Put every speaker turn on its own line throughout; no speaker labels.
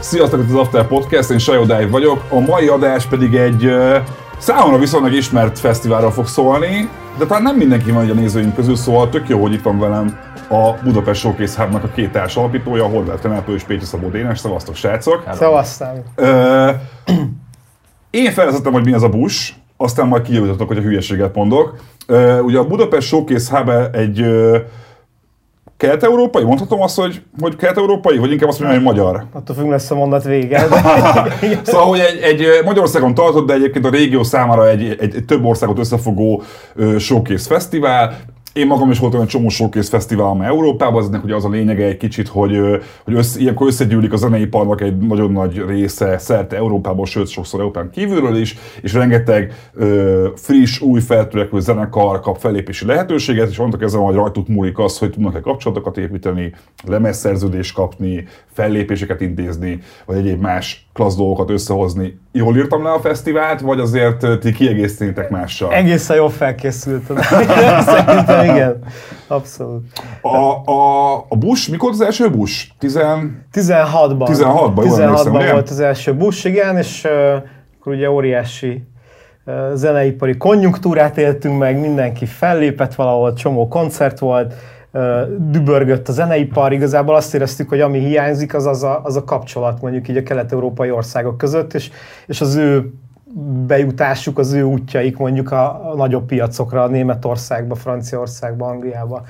Sziasztok, ez az After Podcast, én Sajó Dave vagyok. A mai adás pedig egy számomra viszonylag ismert fesztiválról fog szólni, de talán nem mindenki van a nézőink közül, szóval tök jó, hogy itt van velem a Budapest Showcase hub a két társ alapítója, Horváth Renátó és Pécsi Szabó Dénes. Szevasztok, srácok!
Szevasztok!
Én felvezettem, hogy mi az a busz, aztán majd kijövőtetek, hogy a hülyeséget mondok. Ugye a Budapest Showcase Hub egy kelet-európai? Mondhatom azt, hogy, hogy kelet-európai, vagy inkább azt mondom, hogy magyar?
Attól függ lesz a mondat vége.
szóval, hogy egy, egy Magyarországon tartott, de egyébként a régió számára egy, egy, egy több országot összefogó showcase fesztivál. Én magam is voltam egy csomó showcase fesztivál Európában, eznek ugye az a lényege egy kicsit, hogy, hogy össze, ilyenkor összegyűlik a zeneiparnak egy nagyon nagy része szerte Európából, sőt sokszor Európán kívülről is, és rengeteg ö, friss, új feltörekvő zenekar kap fellépési lehetőséget, és mondtak ezzel, hogy rajtuk múlik az, hogy tudnak-e kapcsolatokat építeni, lemezszerződést kapni, fellépéseket intézni, vagy egyéb más klassz dolgokat összehozni. Jól írtam le a fesztivált, vagy azért ti kiegészítitek mással?
Egészen jól felkészültem. Szerintem igen, abszolút.
A, a, a Bush, mikor az első Bush?
Tizen... 16-ban.
16-ban,
16-ban volt az első Bush, igen, és uh, akkor ugye óriási uh, zeneipari konjunktúrát éltünk meg, mindenki fellépett valahol, csomó koncert volt, dübörgött a zeneipar, igazából azt éreztük, hogy ami hiányzik, az az a, az a kapcsolat mondjuk így a kelet-európai országok között, és, és az ő bejutásuk, az ő útjaik mondjuk a, a nagyobb piacokra, a Németországba, Franciaországba, Angliába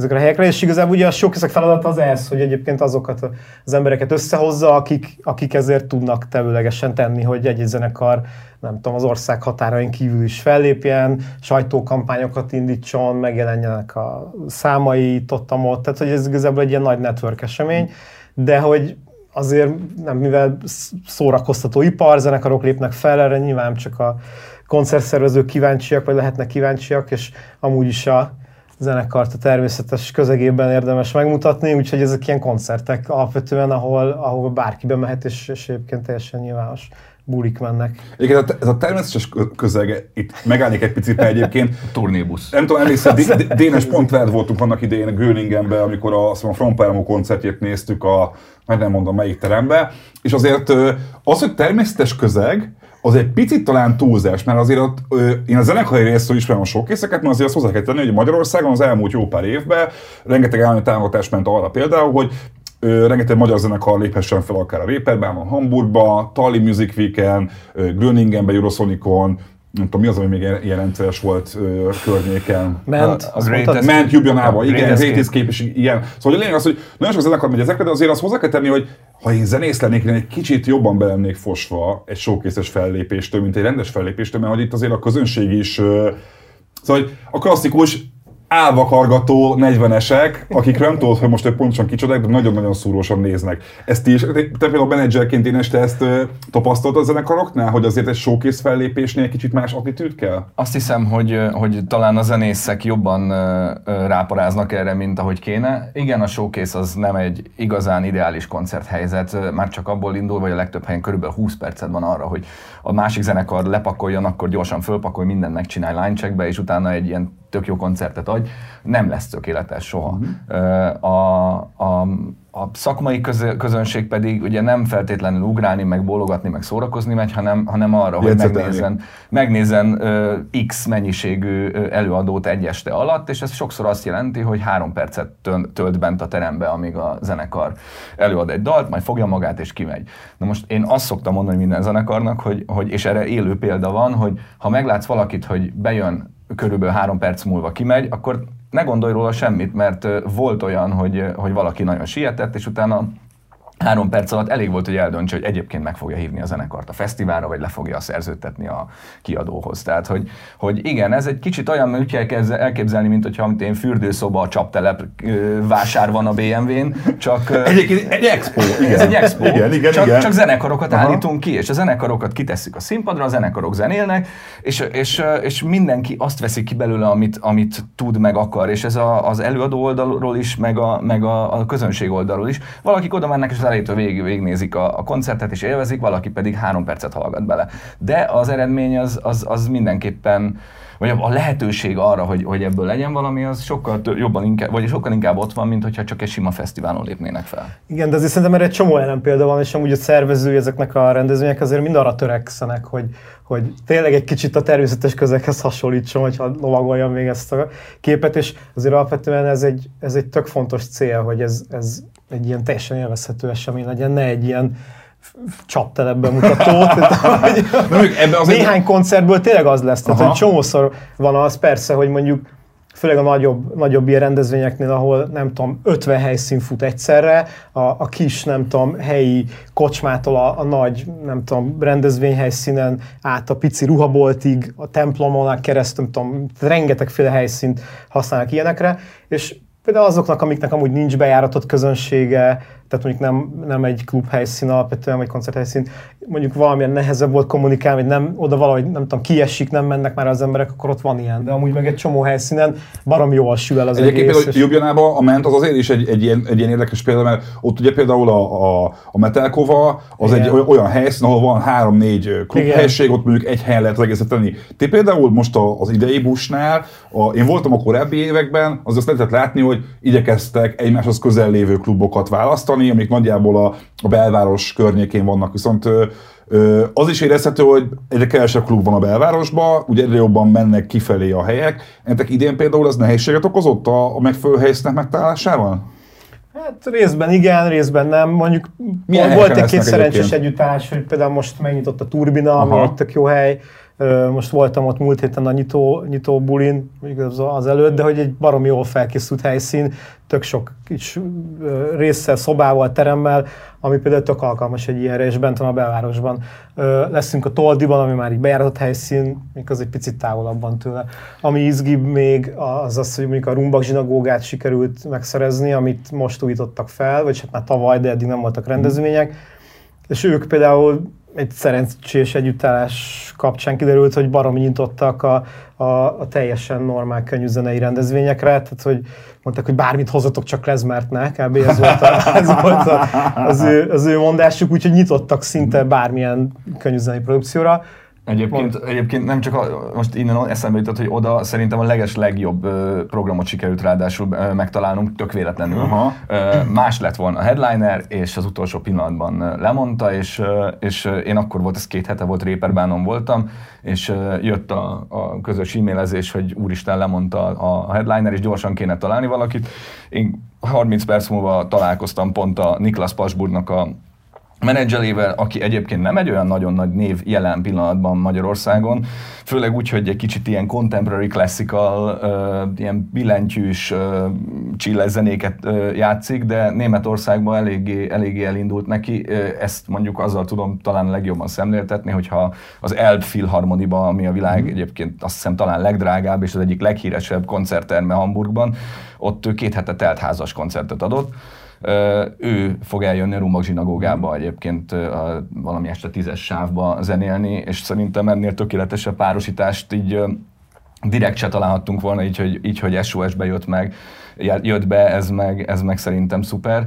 ezekre a helyekre, és igazából ugye a sok ezek feladat az ez, hogy egyébként azokat az embereket összehozza, akik, akik ezért tudnak tevőlegesen tenni, hogy egy-egy zenekar, nem tudom, az ország határain kívül is fellépjen, sajtókampányokat indítson, megjelenjenek a számai, tottamot, tehát hogy ez igazából egy ilyen nagy network esemény, de hogy azért nem, mivel szórakoztató ipar, zenekarok lépnek fel, erre nyilván csak a koncertszervezők kíváncsiak, vagy lehetnek kíváncsiak, és amúgy is a zenekart a természetes közegében érdemes megmutatni, úgyhogy ezek ilyen koncertek alapvetően, ahol, ahol bárki bemehet, és, és egyébként teljesen nyilvános bulik mennek.
Igen, ez a természetes közeg, itt megállnék egy picit egyébként.
Turnébusz.
Nem tudom, emlékszel, Dénes pont veled voltunk annak idején Göningenben, amikor a, azt mondom, a Front koncertjét néztük a, meg nem mondom melyik terembe, és azért az, hogy természetes közeg, az egy picit talán túlzás, mert azért ott, ö, én a zenekari részről ismerem a sok készeket, mert azért azt hozzá kell tenni, hogy Magyarországon az elmúlt jó pár évben rengeteg állami támogatás ment arra például, hogy ö, rengeteg magyar zenekar léphessen fel akár a Réperben, a Hamburgba, Tali Music Weekend, Gröningenben, Eurosonicon, nem tudom, mi az, ami még ilyen rendszeres volt ö, környéken.
Ment,
az Ment, ment Jubilanába, igen, Rétészkép, és ilyen. Szóval a lényeg az, hogy nagyon sok zenekar megy ezekre, de azért azt hozzá kell tenni, hogy ha én zenész lennék, én egy kicsit jobban belennék fosva egy showkészes fellépéstől, mint egy rendes fellépéstől, mert hogy itt azért a közönség is, szóval a klasszikus álvakargató 40-esek, akik nem tudod, hogy most ők pontosan kicsodák, de nagyon-nagyon szúrósan néznek. Ezt is, te például menedzserként én este ezt tapasztaltad a zenekaroknál, hogy azért egy showcase fellépésnél egy kicsit más attitűd kell?
Azt hiszem, hogy, hogy talán a zenészek jobban ráparáznak erre, mint ahogy kéne. Igen, a showcase az nem egy igazán ideális koncerthelyzet, már csak abból indul, vagy a legtöbb helyen körülbelül 20 percet van arra, hogy a másik zenekar lepakoljon, akkor gyorsan fölpakolj, mindent megcsinálj line és utána egy ilyen tök jó koncertet adj, nem lesz tökéletes soha. Uh-huh. A, a, a szakmai közönség pedig ugye nem feltétlenül ugrálni, meg bólogatni, meg szórakozni megy, hanem, hanem arra, hogy megnézzen, megnézzen uh, X mennyiségű előadót egy este alatt, és ez sokszor azt jelenti, hogy három percet tölt bent a terembe, amíg a zenekar előad egy dalt, majd fogja magát és kimegy. Na most én azt szoktam mondani minden zenekarnak, hogy, hogy és erre élő példa van, hogy ha meglátsz valakit, hogy bejön körülbelül három perc múlva kimegy, akkor ne gondolj róla semmit, mert volt olyan, hogy, hogy valaki nagyon sietett, és utána három perc alatt elég volt, hogy eldöntse, hogy egyébként meg fogja hívni a zenekart a fesztiválra, vagy le fogja szerződtetni a kiadóhoz. Tehát, hogy, hogy igen, ez egy kicsit olyan, úgy kell elképzelni, mint hogyha amit én fürdőszoba a csaptelep vásár van a BMW-n, csak...
Egyébként egy expo.
Igen. Ez egy expo.
Igen, igen,
csak,
igen.
csak zenekarokat Aha. állítunk ki, és a zenekarokat kitesszük a színpadra, a zenekarok zenélnek, és, és, és mindenki azt veszi ki belőle, amit, amit tud, meg akar, és ez a, az előadó oldalról is, meg a, meg a, a közönség oldalról is. Valakik oda mennek, és elejétől végig végignézik a, a koncertet és élvezik, valaki pedig három percet hallgat bele. De az eredmény az, az, az mindenképpen vagy a lehetőség arra, hogy, hogy ebből legyen valami, az sokkal több, jobban inkább, vagy sokkal inkább ott van, mint hogyha csak egy sima fesztiválon lépnének fel.
Igen, de azért szerintem erre egy csomó példa van, és amúgy a szervezői ezeknek a rendezvények azért mind arra törekszenek, hogy, hogy tényleg egy kicsit a természetes közeghez hasonlítson, hogyha lovagoljam még ezt a képet, és azért alapvetően ez egy, ez egy tök fontos cél, hogy ez, ez egy ilyen teljesen élvezhető esemény legyen, ne egy ilyen csaptelepben mutató. néhány koncertből tényleg az lesz, tehát hogy csomószor van az persze, hogy mondjuk főleg a nagyobb, nagyobb ilyen rendezvényeknél, ahol nem tudom, 50 helyszín fut egyszerre, a, a kis, nem tudom, helyi kocsmától a, a nagy, nem tudom, rendezvényhelyszínen át a pici ruhaboltig, a templomon keresztül, nem tudom, rengetegféle helyszínt használnak ilyenekre, és például azoknak, amiknek amúgy nincs bejáratott közönsége, tehát mondjuk nem, nem egy klub helyszín alapvetően, vagy koncerthelyszín, mondjuk valamilyen nehezebb volt kommunikálni, hogy nem, oda valahogy nem tudom, kiesik, nem mennek már az emberek, akkor ott van ilyen. De amúgy meg egy csomó helyszínen barom jól sül el az
Egyébként egész. Például Jubjanában a ment az azért is egy, egy, ilyen, egy ilyen érdekes példa, mert ott ugye például a, a, a Metelkova az Igen. egy olyan helyszín, ahol van három-négy klubhelység, ott mondjuk egy helyen lehet az egészet tenni. Ti például most az idei busnál, a, én voltam a korábbi években, az azt lehetett látni, hogy igyekeztek egymáshoz közel lévő klubokat választani, amik nagyjából a, a belváros környékén vannak. Viszont az is érezhető, hogy egyre kevesebb klub van a belvárosban, ugye egyre jobban mennek kifelé a helyek. Ennek idén például ez nehézséget okozott a, a megfelelő helyszínek megtalálásával?
Hát részben igen, részben nem. Mondjuk Milyen volt egy-két szerencsés együttállás, hogy például most megnyitott a Turbina, Aha. ami egy tök jó hely, most voltam ott múlt héten a nyitó, nyitó bulin, az előtt, de hogy egy barom jól felkészült helyszín, tök sok kis résszel, szobával, teremmel, ami például tök alkalmas egy ilyenre, és bent van a belvárosban. Leszünk a Toldiban, ami már egy bejáratott helyszín, még az egy picit távolabban tőle. Ami izgibb még, az az, hogy mondjuk a Rumbak zsinagógát sikerült megszerezni, amit most újítottak fel, vagy hát már tavaly, de eddig nem voltak rendezvények. És ők például egy szerencsés együttállás kapcsán kiderült, hogy baromi nyitottak a, a, a teljesen normál könnyűzenei rendezvényekre, tehát hogy mondták, hogy bármit hozatok, csak lezmert ne, kb. ez volt, a, ez volt a, az, ő, az ő mondásuk, úgyhogy nyitottak szinte bármilyen könnyűzenei produkcióra.
Egyébként, egyébként nem csak a, most innen eszembe jutott, hogy oda szerintem a leges legjobb programot sikerült ráadásul megtalálnunk, tök véletlenül. Aha. Más lett volna a headliner, és az utolsó pillanatban lemondta, és, és én akkor volt, ez két hete volt, Réperbánon voltam, és jött a, a közös e-mailezés, hogy úristen lemondta a headliner, és gyorsan kéne találni valakit. Én 30 perc múlva találkoztam pont a Niklas Pasburgnak a menedzselével, aki egyébként nem egy olyan nagyon nagy név jelen pillanatban Magyarországon, főleg úgy, hogy egy kicsit ilyen contemporary classical, uh, ilyen billentyűs, uh, zenéket uh, játszik, de Németországban eléggé, eléggé elindult neki. Uh, ezt mondjuk azzal tudom talán legjobban szemléltetni, hogyha az Elb Philharmoniba, ami a világ mm. egyébként azt hiszem talán legdrágább és az egyik leghíresebb koncertterme Hamburgban, ott két hete teltházas koncertet adott ő fog eljönni a Rumbak zsinagógába egyébként a, valami este tízes sávba zenélni, és szerintem ennél tökéletesebb párosítást így direkt se találhattunk volna, így hogy, így, hogy SOS-be jött meg, jött be, ez meg, ez meg szerintem szuper.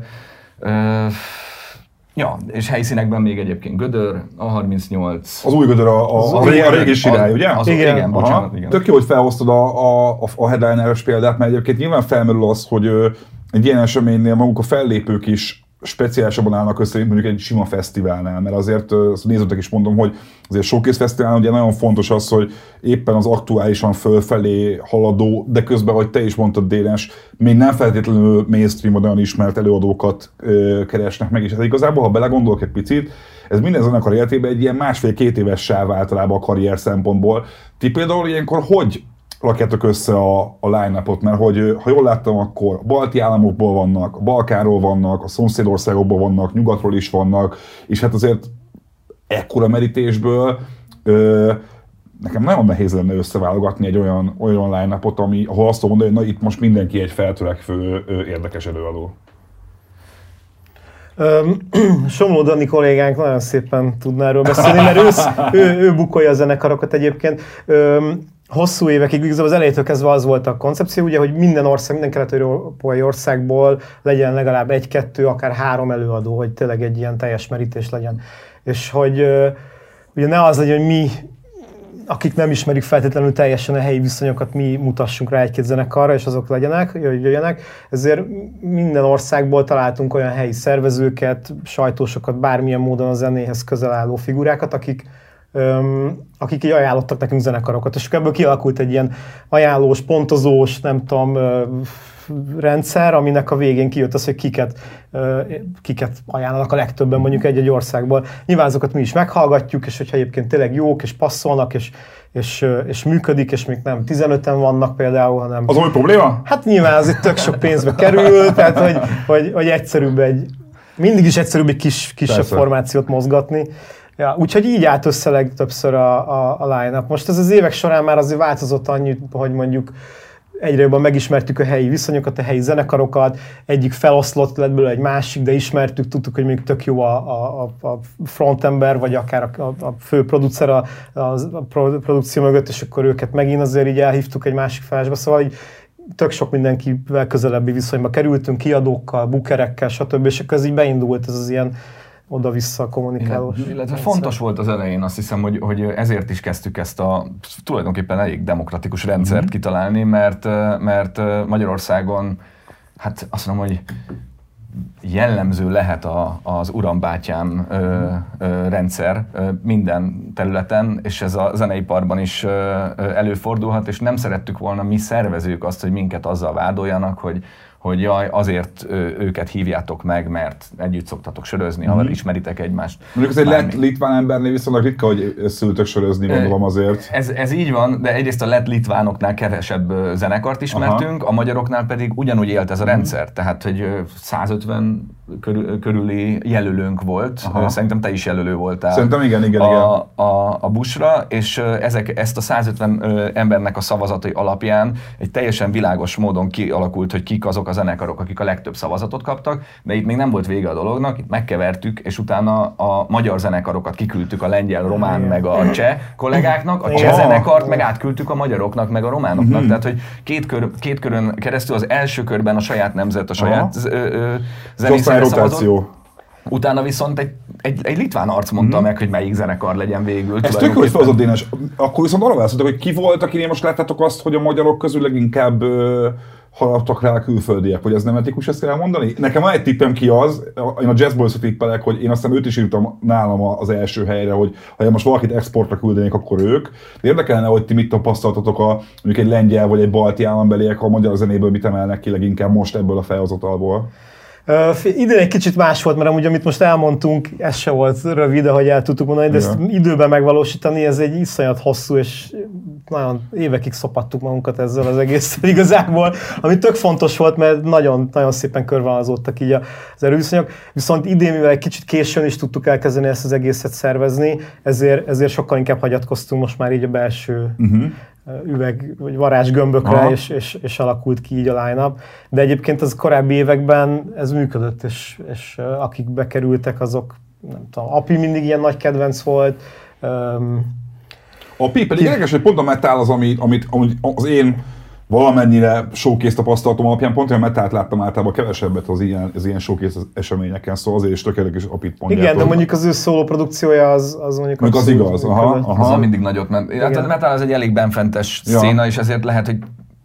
Ja, és helyszínekben még egyébként Gödör, a 38.
Az új Gödör, a, a, a, régi, a régi sirály, ugye?
Az, igen, igen, bocsánat, igen.
Tök jó, hogy felhoztad a, a, a headliner példát, mert egyébként nyilván felmerül az, hogy egy ilyen eseménynél maguk a fellépők is speciálisabban állnak össze, mondjuk egy sima fesztiválnál, mert azért azt nézőtek is mondom, hogy azért Showcase Fesztivál ugye nagyon fontos az, hogy éppen az aktuálisan fölfelé haladó, de közben, hogy te is mondtad Dénes, még nem feltétlenül mainstream olyan ismert előadókat ö, keresnek meg, és ez igazából, ha belegondolok egy picit, ez minden zenekar életében egy ilyen másfél-két éves sáv általában a karrier szempontból. Ti például ilyenkor hogy rakjátok össze a, a line mert hogy ha jól láttam, akkor a balti államokból vannak, a Balkáról vannak, a szomszédországokból vannak, nyugatról is vannak, és hát azért ekkora merítésből ö, nekem nagyon nehéz lenne összeválogatni egy olyan, olyan line ami, ahol azt mondani, hogy na itt most mindenki egy feltörekvő érdekes előadó.
Somló Dani kollégánk nagyon szépen tudná erről beszélni, mert ő, ő, ő bukolja a zenekarokat egyébként hosszú évekig, igazából az elejétől kezdve az volt a koncepció, ugye, hogy minden ország, minden kelet-európai országból legyen legalább egy-kettő, akár három előadó, hogy tényleg egy ilyen teljes merítés legyen. És hogy ugye ne az legyen, hogy mi akik nem ismerik feltétlenül teljesen a helyi viszonyokat, mi mutassunk rá egy-két zenekarra, és azok legyenek, jöjjenek. Ezért minden országból találtunk olyan helyi szervezőket, sajtósokat, bármilyen módon a zenéhez közel álló figurákat, akik, akik így ajánlottak nekünk zenekarokat, és ebből kialakult egy ilyen ajánlós, pontozós, nem tudom, rendszer, aminek a végén kijött az, hogy kiket, kiket ajánlanak a legtöbben mondjuk egy-egy országból. Nyilván azokat mi is meghallgatjuk, és hogyha egyébként tényleg jók, és passzolnak, és, és, és működik, és még nem 15-en vannak például, hanem...
Az ami probléma?
Hát nyilván az itt tök sok pénzbe kerül, tehát hogy, hogy, hogy egyszerűbb egy, mindig is egyszerűbb egy kis, kisebb Persze. formációt mozgatni. Ja, úgyhogy így állt össze legtöbbször a, a, a line-up. Most ez az évek során már azért változott annyit, hogy mondjuk egyre jobban megismertük a helyi viszonyokat, a helyi zenekarokat, egyik feloszlott lett belőle egy másik, de ismertük, tudtuk, hogy még tök jó a, a, a frontember, vagy akár a, a fő producer a, a produkció mögött, és akkor őket megint azért így elhívtuk egy másik felesbe, szóval így tök sok mindenkivel közelebbi viszonyba kerültünk, kiadókkal, bukerekkel, stb. És akkor ez így beindult ez az ilyen oda-vissza kommunikálós.
Illetve, illetve fontos volt az elején, azt hiszem, hogy, hogy ezért is kezdtük ezt a tulajdonképpen elég demokratikus rendszert mm-hmm. kitalálni, mert, mert Magyarországon, hát azt mondom, hogy jellemző lehet a, az urambátyám ö, ö, rendszer ö, minden területen, és ez a zeneiparban is ö, ö, előfordulhat, és nem szerettük volna mi szervezők azt, hogy minket azzal vádoljanak, hogy hogy jaj, azért őket hívjátok meg, mert együtt szoktatok sörözni, mm-hmm. ha ismeritek egymást.
Mondjuk ez egy lett litván embernél viszonylag ritka, hogy szültök sörözni, gondolom azért.
Ez, ez így van, de egyrészt a lett litvánoknál kevesebb zenekart ismertünk, Aha. a magyaroknál pedig ugyanúgy élt ez a mhm. rendszer, mm-hmm. tehát hogy 150 körül, körüli jelölőnk volt. Aha. Szerintem te is jelölő voltál.
Szerintem igen, igen,
a,
igen.
A, a busra, és ezek, ezt a 150 embernek a szavazatai alapján egy teljesen világos módon kialakult, hogy kik azok a zenekarok, akik a legtöbb szavazatot kaptak, de itt még nem volt vége a dolognak, itt megkevertük, és utána a magyar zenekarokat kiküldtük a lengyel, román, igen. meg a cseh kollégáknak, a cseh zenekart meg átküldtük a magyaroknak, meg a románoknak. Mm-hmm. Tehát, hogy két, kör, két körön keresztül az első körben a saját nemzet, a saját zenész
rotáció.
Utána viszont egy, egy, egy litván arc mondta mm. meg, hogy melyik zenekar legyen végül.
Ez tök hogy felhozott Dénes. Akkor viszont arra válaszoltak, hogy ki volt, akinél most láttátok azt, hogy a magyarok közül leginkább ö, haladtak rá a külföldiek, hogy ez nem etikus ezt kell mondani? Nekem van egy tippem ki az, én a Jazz boys tippelek, hogy én aztán őt is írtam nálam az első helyre, hogy ha most valakit exportra küldenék, akkor ők. De érdekelne, hogy ti mit tapasztaltatok a mondjuk egy lengyel vagy egy balti állambeliek a magyar zenéből mit emelnek ki leginkább most ebből a felhozatalból.
Uh, idén egy kicsit más volt, mert amúgy amit most elmondtunk, ez se volt rövid, ahogy el tudtuk mondani, de ezt időben megvalósítani, ez egy iszonyat hosszú, és nagyon évekig szopattuk magunkat ezzel az egésszel igazából, ami tök fontos volt, mert nagyon, nagyon szépen körvonalazódtak így az erőviszonyok. Viszont idén, mivel egy kicsit későn is tudtuk elkezdeni ezt az egészet szervezni, ezért, ezért sokkal inkább hagyatkoztunk most már így a belső uh-huh üveg vagy varázsgömbökre, és, és, és, alakult ki így a line De egyébként az korábbi években ez működött, és, és akik bekerültek, azok nem tudom, Api mindig ilyen nagy kedvenc volt. Um,
Api pedig érdekes, hogy pont a metal az, amit, amit, amit az én valamennyire showcase tapasztalatom alapján pont olyan metált láttam általában kevesebbet az ilyen, az ilyen showcase eseményeken, szóval azért is tökéletes apit
pontjátok. Igen, de mondjuk az ő szóló produkciója az, az mondjuk
Még az igaz, aha, aha.
Az mindig nagyot ment. Hát a metal az egy elég benfentes ja. széna, és ezért lehet, hogy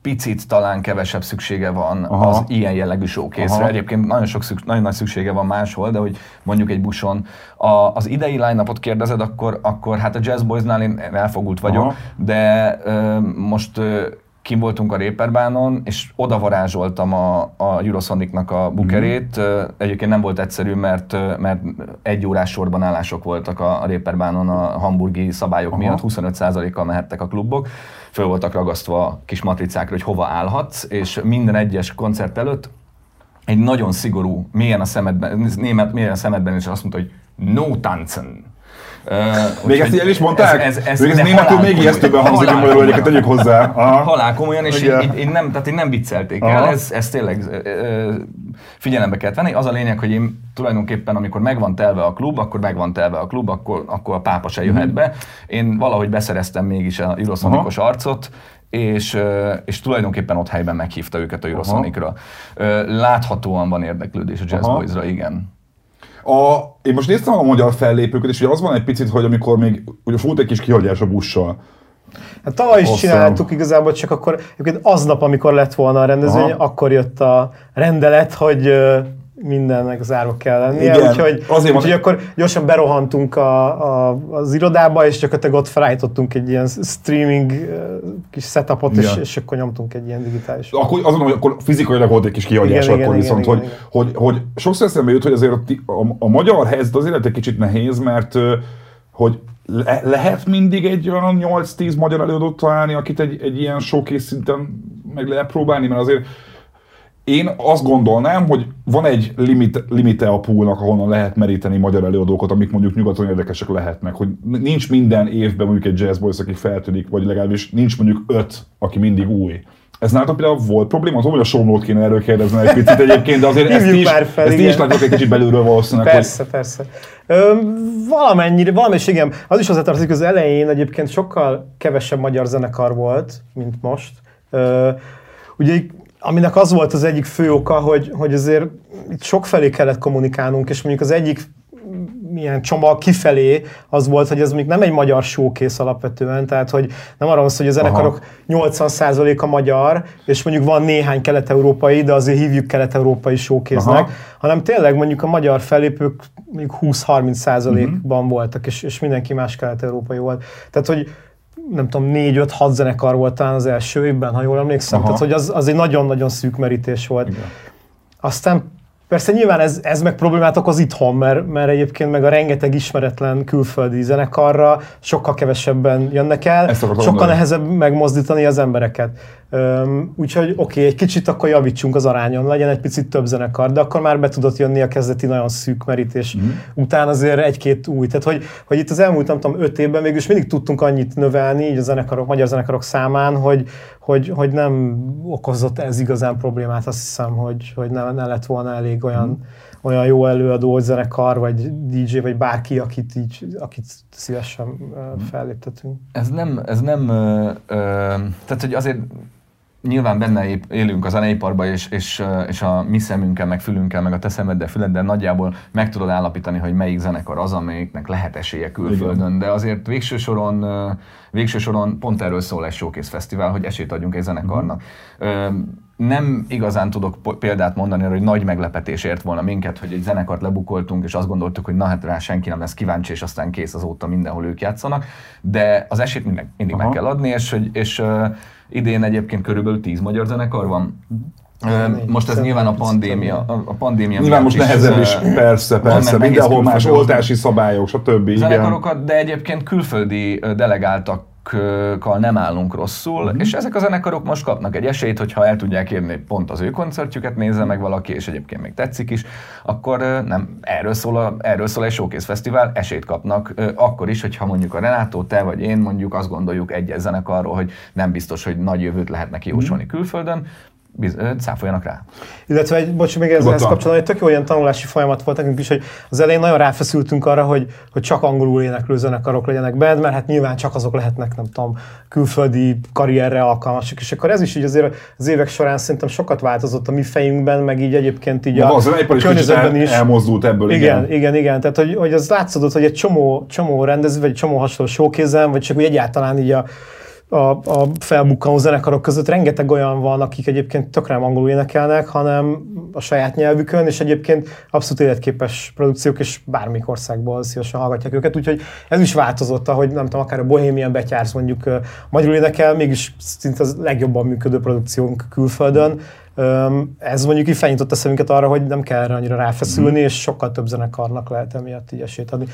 picit talán kevesebb szüksége van Aha. az ilyen jellegű showcase Egyébként nagyon, sok szükség, nagyon nagy szüksége van máshol, de hogy mondjuk egy buson a, az idei line kérdezed, akkor, akkor hát a Jazz Boysnál én elfogult vagyok, Aha. de ö, most ö, kim voltunk a Réperbánon, és oda varázsoltam a, a Eurosonicnak a bukerét. Mm. Egyébként nem volt egyszerű, mert, mert egy órás sorban állások voltak a, a Réperbánon a hamburgi szabályok Aha. miatt, 25%-kal mehettek a klubok. Föl voltak ragasztva a kis matricákra, hogy hova állhatsz, és minden egyes koncert előtt egy nagyon szigorú, mélyen a szemedben, német, mélyen a szemedben, és azt mondta, hogy no tanzen
Uh, még ezt ilyen is mondták? Ez, ez, ez, még ez németül még ijesztőben hangzik, hogy magyarul egyébként tegyük hozzá.
Aha. Halál komolyan, és én, én, én, nem, tehát én nem viccelték Aha. el, ez, ez tényleg figyelembe kell venni. Az a lényeg, hogy én tulajdonképpen, amikor megvan telve a klub, akkor megvan telve a klub, akkor, akkor a pápa se jöhet mhm. be. Én valahogy beszereztem mégis a Euroszonikos arcot, és, és tulajdonképpen ott helyben meghívta őket a Eurosonicra. Láthatóan van érdeklődés a Jazz Boys-ra, igen.
A, én most néztem a magyar fellépőket, és ugye az van egy picit, hogy amikor még ugye fut egy kis kihagyás a bussal,
Hát tavaly is csináltuk igazából, csak akkor aznap, amikor lett volna a rendezvény,
Aha.
akkor jött a rendelet, hogy mindennek zárva kell lennie.
Igen,
Úgyhogy,
azért
úgyhogy
van-
akkor gyorsan berohantunk a, a, az irodába, és gyakorlatilag ott felállítottunk egy ilyen streaming kis setupot, és,
Igen.
és akkor nyomtunk egy ilyen digitális.
Akkor azon, hogy akkor fizikailag volt egy kis kihagyás,
Igen,
akkor
igen,
viszont,
igen,
hogy,
igen,
hogy, hogy, sokszor eszembe jut, hogy azért a, a, a magyar helyzet azért egy kicsit nehéz, mert hogy le, lehet mindig egy olyan 8-10 magyar előadót találni, akit egy, egy ilyen showcase szinten meg lehet próbálni, mert azért én azt gondolnám, hogy van egy limit, limite a poolnak, ahonnan lehet meríteni magyar előadókat, amik mondjuk nyugaton érdekesek lehetnek. Hogy nincs minden évben mondjuk egy jazz boys, aki feltűnik, vagy legalábbis nincs mondjuk öt, aki mindig új. Ez nálatok például volt probléma? Az hogy a Somlót kéne erről kérdezni egy picit egyébként, de azért ezt is,
fel,
ezt is látjuk egy kicsit belülről valószínűleg.
Persze, persze. Ö, valamennyire, valamelyes igen. Az is hozzátartozik, az elején egyébként sokkal kevesebb magyar zenekar volt, mint most. Ö, ugye aminek az volt az egyik fő oka, hogy, hogy azért itt sokfelé kellett kommunikálnunk, és mondjuk az egyik milyen csomag kifelé az volt, hogy ez még nem egy magyar showcase alapvetően, tehát hogy nem arról van szó, hogy a zenekarok 80%-a magyar, és mondjuk van néhány kelet-európai, de azért hívjuk kelet-európai showcase-nek,
Aha.
hanem tényleg mondjuk a magyar fellépők mondjuk 20-30%-ban voltak, és, és mindenki más kelet-európai volt. Tehát, hogy nem tudom, 4-5-6 zenekar volt talán az első évben, ha jól emlékszem.
Aha.
Tehát, hogy az, az egy nagyon-nagyon szűk merítés volt.
Igen.
Aztán persze nyilván ez, ez meg problémát okoz itthon, mert, mert egyébként meg a rengeteg ismeretlen külföldi zenekarra sokkal kevesebben jönnek el, sokkal
mondani.
nehezebb megmozdítani az embereket. Üm, úgyhogy oké, egy kicsit akkor javítsunk az arányon, legyen egy picit több zenekar, de akkor már be tudott jönni a kezdeti nagyon szűk merítés
Mhm.
után azért egy-két új. Tehát, hogy, hogy itt az elmúlt, nem tudom, öt évben mégis mindig tudtunk annyit növelni, így a zenekarok, magyar zenekarok számán, hogy, hogy, hogy nem okozott ez igazán problémát, azt hiszem, hogy, hogy ne, ne lett volna elég olyan,
Mhm.
olyan jó előadó, zenekar, vagy DJ, vagy bárki, akit így, akit szívesen uh, felléptetünk.
Ez nem, ez nem, ö, ö, tehát hogy azért nyilván benne élünk a zeneiparban, és, és, és a mi szemünkkel, meg fülünkkel, meg a te szemeddel, füleddel nagyjából meg tudod állapítani, hogy melyik zenekar az, amelyiknek lehet esélye külföldön, de azért végső soron, végső soron pont erről szól egy Showcase Fesztivál, hogy esélyt adjunk egy zenekarnak. Ö, nem igazán tudok példát mondani arra, hogy nagy meglepetés ért volna minket, hogy egy zenekart lebukoltunk, és azt gondoltuk, hogy na hát rá senki nem lesz kíváncsi, és aztán kész azóta mindenhol ők játszanak, de az esélyt mindig, mindig meg kell adni, és, hogy- és idén egyébként körülbelül 10 magyar zenekar van.
Négy,
most ez nyilván a pandémia, a, pandémia
Nyilván most
is,
nehezebb
ö,
is, persze, persze, mindenhol más oltási szabályok, stb. Igen.
zenekarokat, de egyébként külföldi ö, delegáltakkal nem állunk rosszul, uh-huh. és ezek a zenekarok most kapnak egy esélyt, hogyha el tudják érni pont az ő koncertjüket, nézze meg valaki, és egyébként még tetszik is, akkor nem, erről szól, a, erről szól egy Showcase Fesztivál, esélyt kapnak, akkor is, hogyha mondjuk a Renátó, te vagy én mondjuk azt gondoljuk egyes zenekarról, hogy nem biztos, hogy nagy jövőt lehet neki jósolni
Mhm.
külföldön, biz, cáfoljanak rá.
Illetve egy, bocs, még ezzel
Nyugodtan.
kapcsolatban egy tök jó ilyen tanulási folyamat volt nekünk is, hogy az elején nagyon ráfeszültünk arra, hogy, hogy csak angolul éneklő zenekarok legyenek bent, mert hát nyilván csak azok lehetnek, nem tudom, külföldi karrierre alkalmasak. És akkor ez is így azért az évek során szerintem sokat változott a mi fejünkben, meg így egyébként így a,
az zenepar is kicsit el, elmozdult ebből,
igen,
igen.
igen, igen. Tehát, hogy, hogy az látszódott, hogy egy csomó, csomó rendező, vagy egy csomó hasonló showkézen, vagy csak úgy egyáltalán így a, a, a felbukkanó zenekarok között rengeteg olyan van, akik egyébként tökre nem angolul énekelnek, hanem a saját nyelvükön, és egyébként abszolút életképes produkciók, és bármelyik országból szívesen hallgatják őket, úgyhogy ez is változott, ahogy nem tudom, akár a Bohemian Betyársz mondjuk ö, magyarul énekel, mégis szinte az legjobban működő produkciónk külföldön. Ez mondjuk így felnyitotta a szemünket arra, hogy nem kell erre annyira ráfeszülni, és sokkal több zenekarnak lehet emiatt így esélyt adni.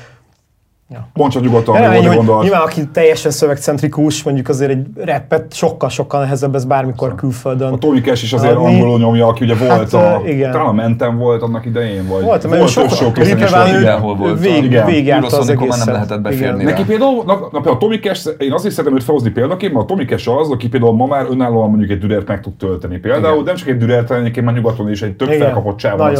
Ja.
Mondd csak nyugodtan,
Ja,
hogy gondolsz.
nyilván aki teljesen szövegcentrikus, mondjuk azért egy rappet sokkal-sokkal nehezebb ez bármikor külföldön.
A Tony Cash is azért
adni.
angolul nyomja, aki ugye volt
Hát,
a...
igen.
Talán a Mentem volt annak idején, vagy
Volt,
volt több sok
ő-
mindenhol volt.
Vég,
Igen.
végigjárta az
Eurosonic-on már
egészet.
nem lehetett beférni.
Neki például, na, na, például a Tommy Cash, én azért szeretem őt felhozni példaként, mert a Tommy Cash az, aki például ma már önállóan mondjuk egy dürert meg tud tölteni. Például
Igen.
nem csak egy dürert, hanem egyébként már nyugaton is egy
Igen.
felkapott csávon.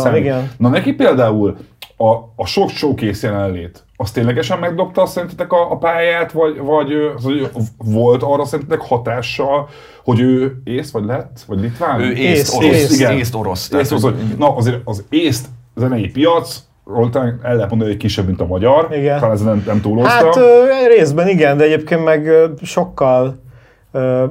Na neki például a, a sok showcase jelenlét, az ténylegesen megdobta szerintetek a, a pályát, vagy, vagy az, hogy volt arra szerintetek hatással, hogy ő ész, vagy lett, vagy litván?
Ő
Ész,
észt orosz,
ész,
igen.
észt orosz.
Észt orosz, na azért az észt zenei piac, talán el lehet mondani, hogy kisebb, mint a magyar.
Igen.
Talán ez nem, nem túlozta.
Hát ö, részben igen, de egyébként meg ö, sokkal ö,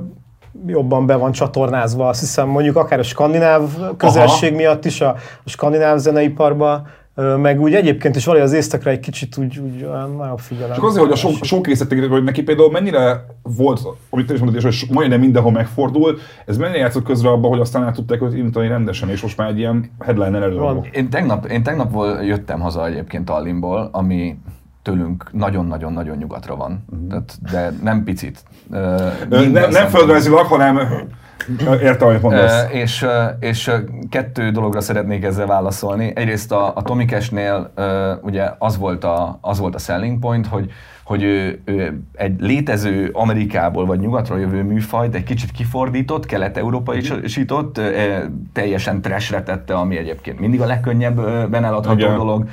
jobban be van csatornázva, azt hiszem mondjuk akár a skandináv közelség
Aha.
miatt is, a, a skandináv zeneiparban, meg úgy egyébként is valahogy az észtekre egy kicsit úgy, úgy nagyobb figyelem.
Csak azért, hogy a sok, sok részletek, hogy neki például mennyire volt, amit te is mondtad, és hogy majdnem mindenhol megfordul, ez mennyire játszott közre abban, hogy aztán el tudták őt indítani rendesen, és most már egy ilyen headliner előadó.
Én tegnap, én tegnap jöttem haza egyébként Tallinnból, ami tőlünk nagyon-nagyon-nagyon nyugatra van. Tehát, de nem picit. Ö,
Ö,
minden
Nem, földrajzilag, hanem értem, amit mondasz.
És, és kettő dologra szeretnék ezzel válaszolni. Egyrészt a, a Tommy Cash-nél ugye az volt a, az volt a selling point, hogy, hogy ő, ő egy létező Amerikából vagy nyugatról jövő műfajt egy kicsit kifordított, kelet-európaisított, ö, teljesen trashre tette, ami egyébként mindig a legkönnyebben eladható
Igen.
dolog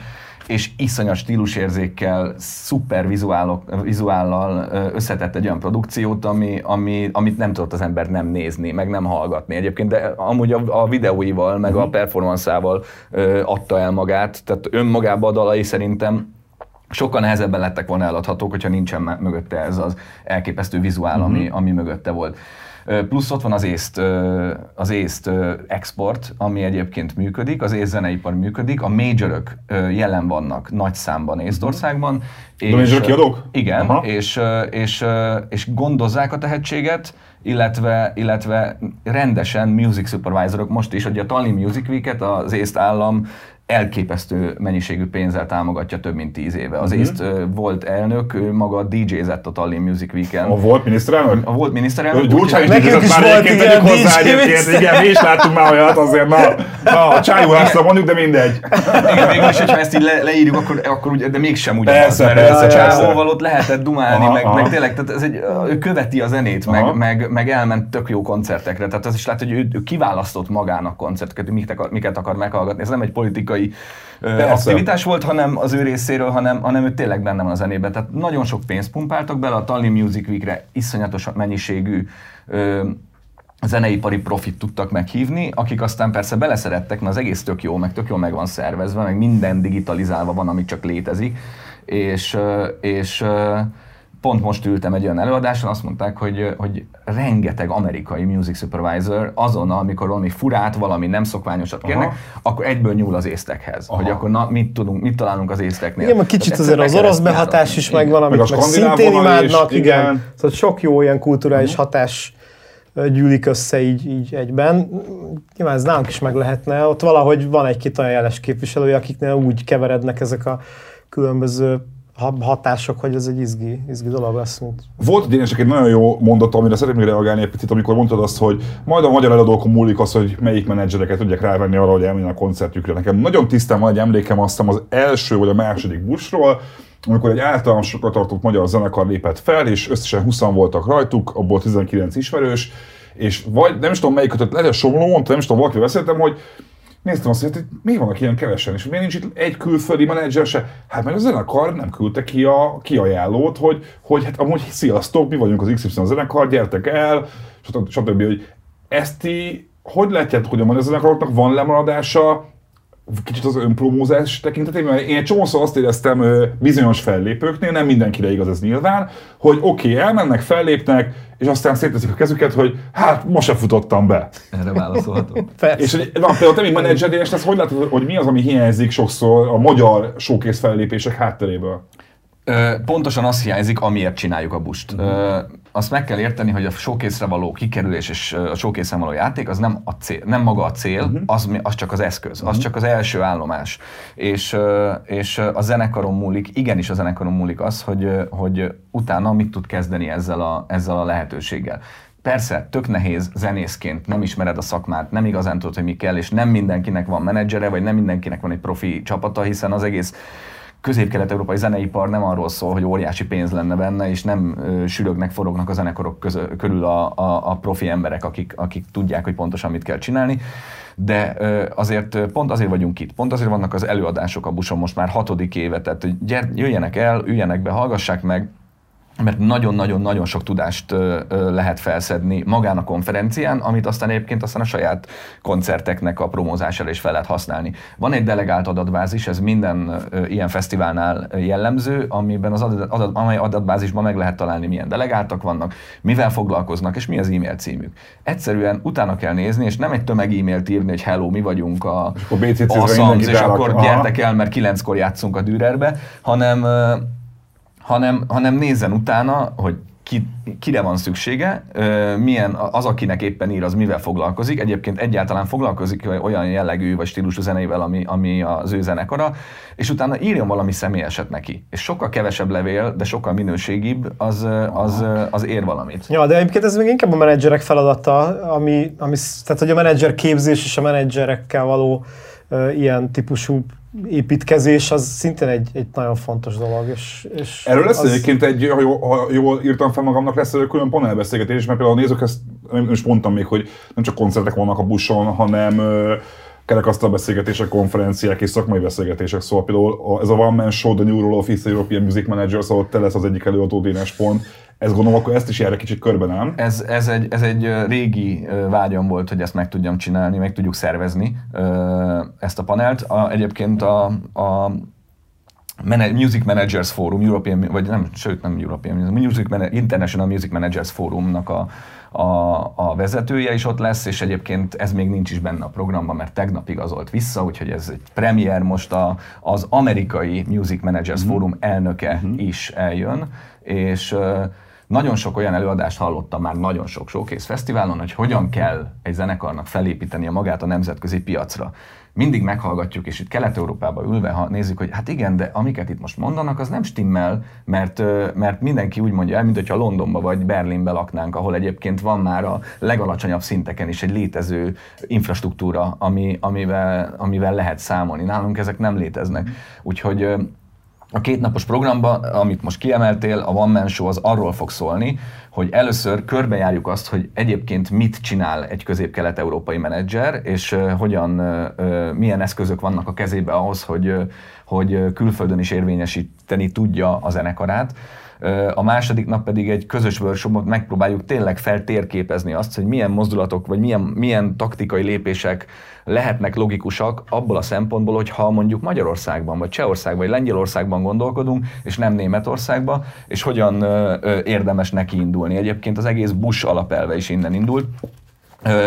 és iszonyat stílusérzékkel, szuper vizuállal összetett egy olyan produkciót, ami, ami, amit nem tudott az ember nem nézni, meg nem hallgatni egyébként, de amúgy a, a videóival, meg a performanszával ö, adta el magát, tehát önmagában a dalai szerintem sokkal nehezebben lettek volna eladhatók, hogyha nincsen mögötte ez az elképesztő vizuál, ami, ami mögötte volt. Plusz ott van az észt, az észt export, ami egyébként működik, az észt zeneipar működik, a majorök jelen vannak nagy számban Észtországban. és-
major kiadók?
Igen,
Aha.
és, és, és gondozzák a tehetséget, illetve, illetve rendesen music supervisorok most is, hogy a Tallinn Music Week-et az észt állam elképesztő mennyiségű pénzzel támogatja több mint tíz éve. Az észt ö, volt elnök, ő maga DJ-zett a Tallinn Music Week-en.
A volt miniszterelnök?
A volt miniszterelnök.
Gyurcsány is
Nekünk is
már
volt
egyébként,
ilyen
tegyük hozzá egyébként, igen, mi is láttunk már olyat azért, na, na a csájúházra mondjuk, de mindegy.
Igen, végül is, hogyha ezt így le, leírjuk, akkor, akkor ugye, de mégsem ugyanaz.
Persze,
mert
persze,
a
persze.
csávóval ott lehetett dumálni,
Aha,
meg,
aha.
meg tényleg, tehát ez egy, ő követi a zenét,
Aha.
meg, meg, meg, elment tök jó koncertekre. Tehát az is lehet, hogy ő, ő kiválasztott magának koncerteket, hogy miket akar, miket akar meghallgatni. Ez nem egy politikai ö,
Persze.
aktivitás volt, hanem az ő részéről, hanem, hanem ő tényleg benne van a zenében. Tehát nagyon sok pénzt pumpáltak bele, a Tallinn Music Weekre iszonyatos mennyiségű ö, zeneipari profit tudtak meghívni, akik aztán persze beleszerettek, mert az egész tök jó, meg tök jól meg van szervezve, meg minden digitalizálva van, ami csak létezik, és, és pont most ültem egy olyan előadáson, azt mondták, hogy, hogy rengeteg amerikai music supervisor azonnal, amikor valami furát, valami nem szokványosat kérnek,
Aha.
akkor egyből nyúl az észtekhez,
Aha.
hogy akkor na, mit, tudunk, mit találunk az észteknél.
Igen, kicsit
Tehát
azért az orosz behatás is megvan, amit
Meg a
meg szintén
vonal is,
imádnak, igen.
igen.
Szóval sok jó ilyen kulturális hatás ö, gyűlik össze így, így egyben. Nyilván ez nálunk is meg lehetne. Ott valahogy van egy-két olyan jeles képviselője, akiknél úgy keverednek ezek a különböző hatások, hogy ez egy izgi, izgi dolog lesz,
Volt Dénesek egy nagyon jó mondat, amire szeretnék reagálni egy picit, amikor mondtad azt, hogy majd a magyar eladókon múlik az, hogy melyik menedzsereket tudják rávenni arra, hogy elmenjen a koncertjükre. Nekem nagyon tisztán van egy emlékem azt az első vagy a második busról, amikor egy általánosokra tartott magyar zenekar lépett fel, és összesen 20 voltak rajtuk, abból 19 ismerős, és vagy nem is tudom melyik kötött, lehet, Somló mondta, nem is tudom, valakivel beszéltem, hogy néztem azt, hogy mi vannak ilyen kevesen, és miért nincs itt egy külföldi menedzser se? Hát mert a zenekar nem küldte ki a kiajánlót, hogy, hogy hát amúgy sziasztok, mi vagyunk az XY zenekar, gyertek el, stb. stb. hogy ezt ti hogy látjátok, hogy a magyar zenekaroknak van lemaradása, kicsit az önpromózás tekintetében, mert én egy csomószor azt éreztem bizonyos fellépőknél, nem mindenkire igaz ez nyilván, hogy oké, okay, elmennek, fellépnek, és aztán széteszik a kezüket, hogy hát most se futottam be.
Erre válaszolhatom.
És hogy, na, például te, mint menedzser, és ezt hogy látod, hogy mi az, ami hiányzik sokszor a magyar showcase fellépések hátteréből?
Ö, Pontosan az hiányzik, amiért csináljuk a bust. Ö, Azt meg kell érteni, hogy a showcase-re való kikerülés és a showcase való játék az nem, a cél, nem maga a cél, az, mi- az csak az eszköz, az csak az első állomás. És, és a zenekaron múlik, igenis a zenekaron múlik az, hogy, hogy utána mit tud kezdeni ezzel a, ezzel a lehetőséggel. Persze, tök nehéz zenészként, nem ismered a szakmát, nem igazán tudod, hogy mi kell, és nem mindenkinek van menedzsere, vagy nem mindenkinek van egy profi csapata, hiszen az egész közép-kelet-európai zeneipar nem arról szól, hogy óriási pénz lenne benne, és nem ö, sülögnek, forognak a zenekarok közö, körül a, a, a profi emberek, akik, akik tudják, hogy pontosan mit kell csinálni. De ö, azért pont azért vagyunk itt, pont azért vannak az előadások a buson most már hatodik éve, tehát hogy jöjjenek el, üljenek be, hallgassák meg, mert nagyon-nagyon-nagyon sok tudást lehet felszedni magán a konferencián, amit aztán egyébként aztán a saját koncerteknek a promózására is fel lehet használni. Van egy delegált adatbázis, ez minden ilyen fesztiválnál jellemző, amiben az adat, adat, amely adatbázisban meg lehet találni, milyen delegáltak vannak, mivel foglalkoznak, és mi az e-mail címük. Egyszerűen utána kell nézni, és nem egy tömeg e-mailt írni, hogy hello, mi vagyunk a,
akkor BCC-zve
a Szamz, és akkor gyertek el, mert kilenckor játszunk a Dürerbe, hanem hanem, hanem nézzen utána, hogy ki, kire van szüksége, milyen az, akinek éppen ír, az mivel foglalkozik. Egyébként egyáltalán foglalkozik olyan jellegű vagy stílusú zenével, ami, ami az ő zenekara, és utána írjon valami személyeset neki. És sokkal kevesebb levél, de sokkal minőségibb, az, az, az ér valamit.
Ja, de egyébként ez még inkább a menedzserek feladata, ami, ami tehát hogy a menedzser képzés és a menedzserekkel való ilyen típusú építkezés, az szintén egy, egy nagyon fontos dolog. És, és
Erről lesz
az,
egyébként egy, ha jól, ha jól írtam fel magamnak, lesz egy külön panelbeszélgetés, mert például a nézők ezt nem is mondtam még, hogy nem csak koncertek vannak a buszon, hanem kerekasztal beszélgetések, konferenciák és szakmai beszélgetések. Szóval például ez a One Man Show, The New Role of East European Music Manager, szóval te lesz az egyik előadó Dénes pont. Ez gondolom, akkor ezt is erre kicsit körben nem.
Ez, ez, egy, ez egy régi vágyam volt, hogy ezt meg tudjam csinálni, meg tudjuk szervezni ezt a panelt. A, egyébként a, a Music Managers Forum, European, vagy nem, sőt nem European, Music Mana- International Music Managers Forumnak a, a, a vezetője is ott lesz, és egyébként ez még nincs is benne a programban, mert tegnap igazolt vissza, úgyhogy ez egy premier most a, az amerikai Music Managers Forum elnöke is eljön, és ö, nagyon sok olyan előadást hallottam már nagyon sok showcase fesztiválon, hogy hogyan kell egy zenekarnak felépíteni a magát a nemzetközi piacra. Mindig meghallgatjuk, és itt Kelet-Európában ülve, ha nézzük, hogy hát igen, de amiket itt most mondanak, az nem stimmel, mert, mert mindenki úgy mondja el, mint hogyha Londonba vagy Berlinbe laknánk, ahol egyébként van már a legalacsonyabb szinteken is egy létező infrastruktúra, ami, amivel, amivel lehet számolni. Nálunk ezek nem léteznek. Úgyhogy a kétnapos programban, amit most kiemeltél, a One Man Show az arról fog szólni, hogy először körbejárjuk azt, hogy egyébként mit csinál egy közép-kelet-európai menedzser, és hogyan, milyen eszközök vannak a kezébe ahhoz, hogy, hogy külföldön is érvényesíteni tudja a zenekarát. A második nap pedig egy közös workshopot megpróbáljuk tényleg feltérképezni azt, hogy milyen mozdulatok, vagy milyen, milyen taktikai lépések lehetnek logikusak abból a szempontból, hogy ha mondjuk Magyarországban, vagy Csehországban, vagy Lengyelországban gondolkodunk, és nem Németországban, és hogyan érdemes neki indulni. Egyébként az egész Bush alapelve is innen indult,